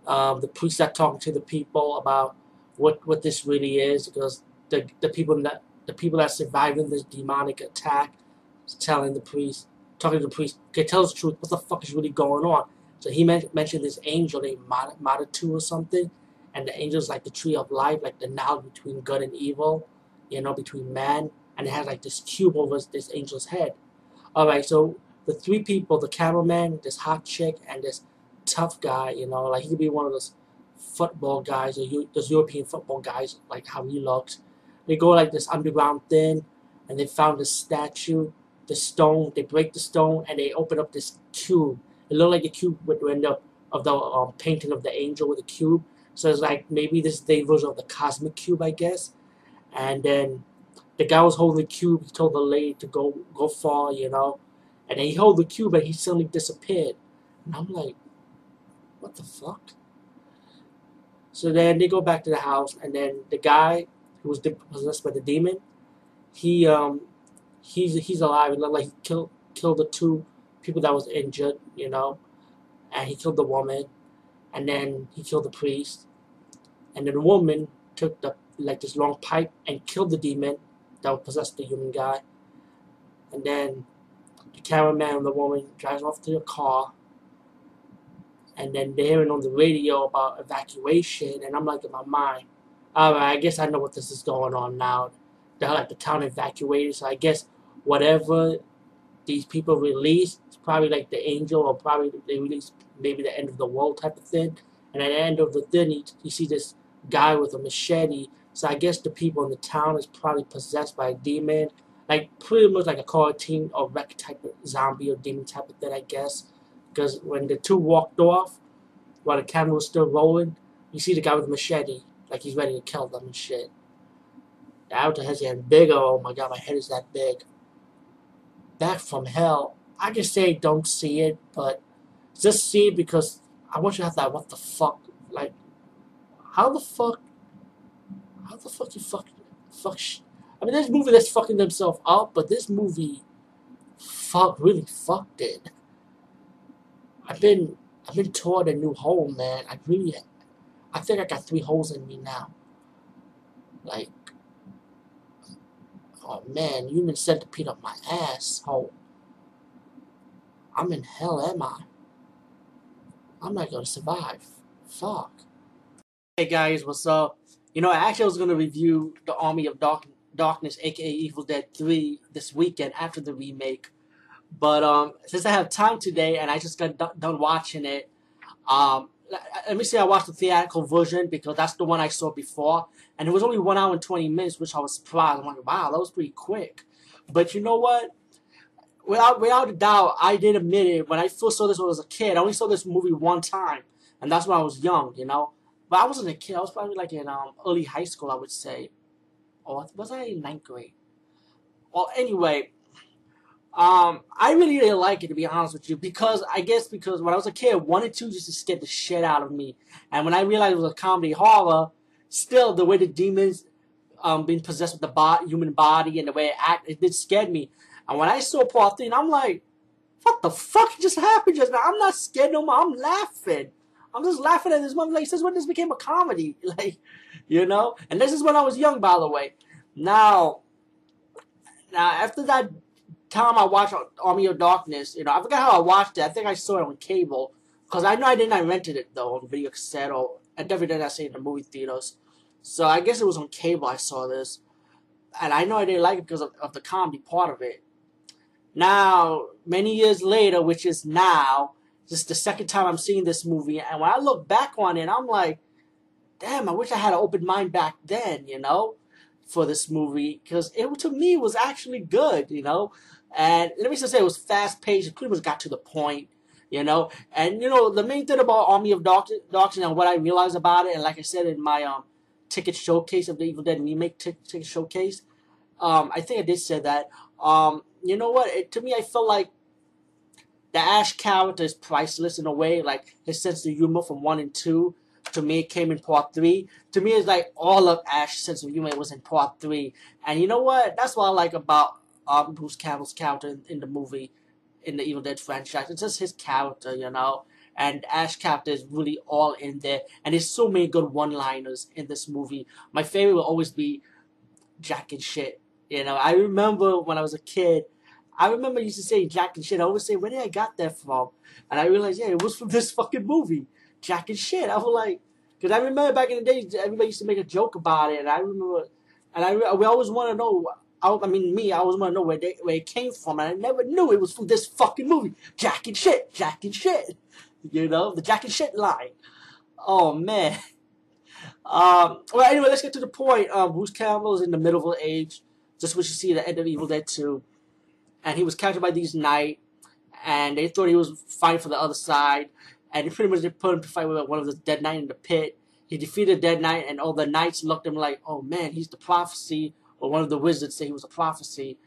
Um, the priest are talking to the people about what what this really is because the the people that the people that surviving this demonic attack telling the priest, talking to the priest, okay, tell us the truth, what the fuck is really going on? So he mentioned this angel named Madatu or something, and the angel's like the tree of life, like the knowledge between good and evil, you know, between man, and it has like this cube over this angel's head. Alright, so the three people, the cameraman, this hot chick, and this tough guy, you know, like he could be one of those football guys, or those European football guys, like how he looks they go like this underground thing, and they found this statue, the stone. They break the stone and they open up this cube. It looked like a cube with the of the um, painting of the angel with a cube. So it's like maybe this is the version of the cosmic cube, I guess. And then the guy was holding the cube. He told the lady to go go far, you know. And then he held the cube and he suddenly disappeared. And I'm like, what the fuck? So then they go back to the house, and then the guy who was possessed by the demon, he um he's he's alive. Looked like he killed killed the two people that was injured, you know, and he killed the woman, and then he killed the priest, and then the woman took the like this long pipe and killed the demon that would possess the human guy, and then the cameraman and the woman drives off to the car. And then they're hearing on the radio about evacuation, and I'm like in my mind, Alright, I guess I know what this is going on now. They're like the town evacuated, so I guess whatever these people released, probably like the angel, or probably they release maybe the end of the world type of thing. And at the end of the thing, you, you see this guy with a machete. So I guess the people in the town is probably possessed by a demon. Like pretty much like a cartoon or REC type of zombie or demon type of thing, I guess. Because when the two walked off, while the camera was still rolling, you see the guy with the machete. Like he's ready to kill them and shit. The outer has getting bigger. Oh my god, my head is that big. Back from hell. I just say don't see it, but just see because I want you to have that what the fuck. Like, how the fuck? How the fuck you fuck? Fuck. I mean, this movie that's fucking themselves up, but this movie, fuck, really fucked it. I've been, I've been toward a new hole, man. I really I think I got three holes in me now. Like, oh man, human centipede up my asshole. Oh, I'm in hell, am I? I'm not gonna survive. Fuck. Hey guys, what's up? You know, I actually was gonna review the Army of Dark Darkness, aka Evil Dead 3, this weekend after the remake. But um, since I have time today and I just got done watching it, um, let me say I watched the theatrical version because that's the one I saw before, and it was only one hour and twenty minutes, which I was surprised. I'm like, wow, that was pretty quick. But you know what? Without without a doubt, I did admit it. When I first saw this when I was a kid, I only saw this movie one time, and that's when I was young, you know. But I wasn't a kid. I was probably like in um, early high school, I would say, or was I in ninth grade? Well, anyway, um, I really didn't like it to be honest with you because I guess because when I was a kid, one and two just to scare the shit out of me, and when I realized it was a comedy horror, still the way the demons um being possessed with the bo- human body and the way it act, it did scared me. And when I saw part three, I'm like, what the fuck just happened just now? I'm not scared no more. I'm laughing. I'm just laughing at this movie. Like, since when this became a comedy? Like, you know? And this is when I was young, by the way. Now, now after that time I watched Army of Darkness, you know, I forgot how I watched it. I think I saw it on cable. Because I know I didn't, I rented it, though, on video cassette, or I definitely didn't see it in the movie theaters. So I guess it was on cable I saw this. And I know I didn't like it because of, of the comedy part of it. Now, many years later, which is now, this is the second time I'm seeing this movie, and when I look back on it, I'm like, damn, I wish I had an open mind back then, you know, for this movie, because it to me was actually good, you know. And let me just say, it was fast paced. It pretty much got to the point, you know. And you know, the main thing about Army of Darkness and what I realized about it, and like I said in my um ticket showcase of the Evil Dead remake ticket showcase, um, I think I did say that. Um, you know what? It, to me, I felt like the Ash character is priceless in a way. Like his sense of humor from one and two, to me, came in part three. To me, it's like all of Ash's sense of humor was in part three. And you know what? That's what I like about um, Bruce Campbell's character in, in the movie, in the Evil Dead franchise. It's just his character, you know. And Ash character is really all in there. And there's so many good one-liners in this movie. My favorite will always be Jack and shit. You know, I remember when I was a kid, I remember used to say Jack and shit. I always say, where did I got that from? And I realized, yeah, it was from this fucking movie, Jack and shit. I was like, because I remember back in the day, everybody used to make a joke about it, and I remember, and I we always want to know. I, I mean, me, I always want to know where they where it came from, and I never knew it was from this fucking movie, Jack and shit, Jack and shit. You know, the Jack and shit line. Oh man. Um, well, anyway, let's get to the point. Um, Bruce Campbell is in the middle of age, just what you see at the end of Evil Dead 2 and he was captured by these knights, and they thought he was fighting for the other side, and they pretty much put him to fight with one of the dead knight in the pit. He defeated Dead Knight, and all the knights looked at him like, "Oh man, he's the prophecy." Or one of the wizards said he was a prophecy,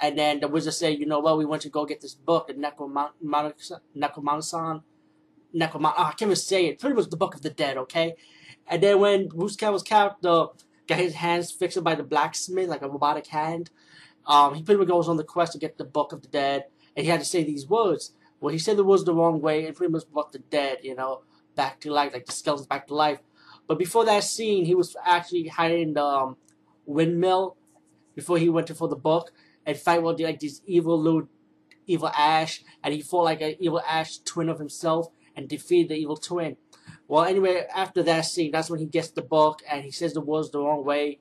and then the wizard said, "You know what? We want you to go get this book, the Necromancer, Necromancer, Necromancer. Oh, I can't even say it. Pretty much the Book of the Dead, okay?" And then when Bruce Campbell's character got his hands fixed by the blacksmith, like a robotic hand, um, he pretty much goes on the quest to get the Book of the Dead, and he had to say these words. Well, he said the words the wrong way, and pretty much brought the dead, you know, back to life, like the skeletons back to life. But before that scene, he was actually hiding the um, windmill before he went to for the book and fight with like this evil little evil Ash, and he fought like an evil Ash twin of himself and defeated the evil twin. Well, anyway, after that scene, that's when he gets the book and he says the words the wrong way,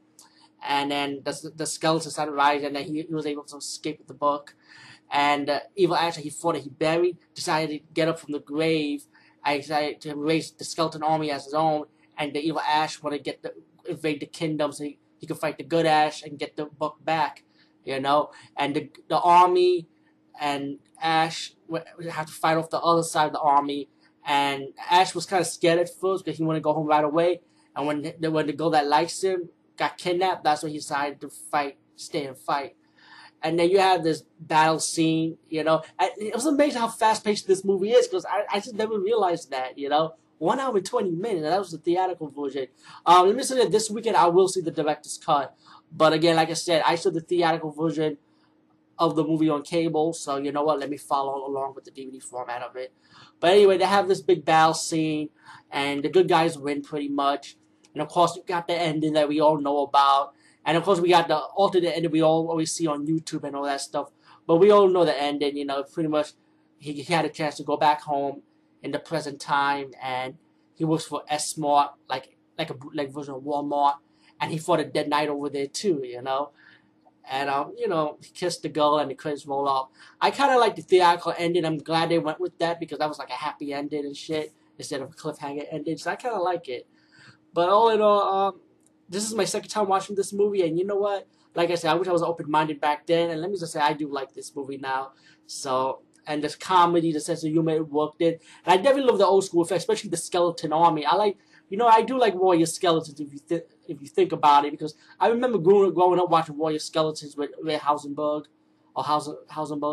and then the, the skeleton started rising, and then he, he was able to escape with the book. And uh, Evil Ash, he fought it, he buried, decided to get up from the grave, and decided to raise the skeleton army as his own, and the Evil Ash wanted to get the, invade the kingdom so he, he could fight the good Ash and get the book back, you know? And the, the army and Ash have to fight off the other side of the army, and Ash was kind of scared at first because he wanted to go home right away, and when the, when the girl that likes him got kidnapped, that's when he decided to fight, stay and fight. And then you have this battle scene, you know. And it was amazing how fast paced this movie is because I, I just never realized that, you know. One hour and 20 minutes, that was the theatrical version. Um, let me say that this weekend I will see the director's cut. But again, like I said, I saw the theatrical version of the movie on cable, so you know what? Let me follow along with the DVD format of it. But anyway, they have this big battle scene, and the good guys win pretty much. And of course, you got the ending that we all know about. And of course, we got the alternate ending we all always see on YouTube and all that stuff. But we all know the ending, you know, pretty much he, he had a chance to go back home in the present time and he works for S-Mart, like like a like version of Walmart. And he fought a dead knight over there too, you know. And um, you know, he kissed the girl and the credits roll off. I kinda like the theatrical ending. I'm glad they went with that because that was like a happy ending and shit instead of a cliffhanger ending. So I kinda like it. But all in all, um, this is my second time watching this movie, and you know what? like I said, I wish I was open minded back then. And let me just say, I do like this movie now. So, and this comedy, the sense of humor, it worked it. And I definitely love the old school effects, especially the skeleton army. I like, you know, I do like Warrior Skeletons if you th- if you think about it, because I remember growing, growing up watching Warrior Skeletons with Ray Heisenberg or Hausen.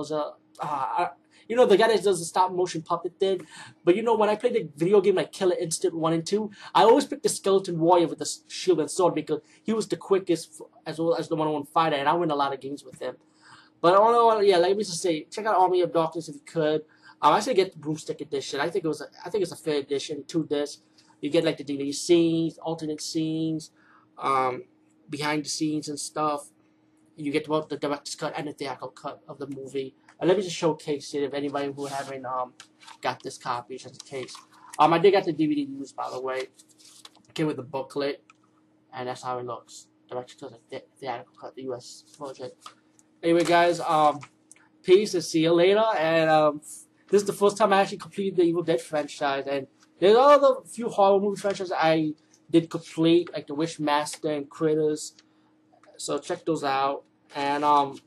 Uh, you know, the guy that does the stop motion puppet thing. But you know, when I played the video game like Killer Instinct 1 and 2, I always picked the Skeleton Warrior with the shield and sword because he was the quickest as well as the one on one fighter, and I win a lot of games with him. But all in yeah, let me just say, check out Army of Darkness if you could. Um, I say get the Boomstick Edition. I think it was, a, I think it's a fair edition. Two discs. You get like the DVD scenes, alternate scenes, um, behind the scenes and stuff. You get both the director's cut and the theatrical cut of the movie. And let me just showcase it if anybody who haven't um got this copy, just in case. Um, I did get the DVD used by the way. It came with the booklet, and that's how it looks. Director's cut, the theatrical cut, the U.S. version. Anyway, guys, um, peace and see you later. And um, this is the first time I actually completed the Evil Dead franchise, and there's other few horror movie franchises I did complete, like The Wishmaster and Critters. So check those out. And um,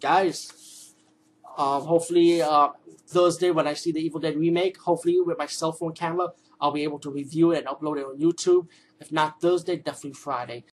guys, um, hopefully uh, Thursday when I see the Evil Dead remake, hopefully with my cell phone camera, I'll be able to review it and upload it on YouTube. If not Thursday, definitely Friday.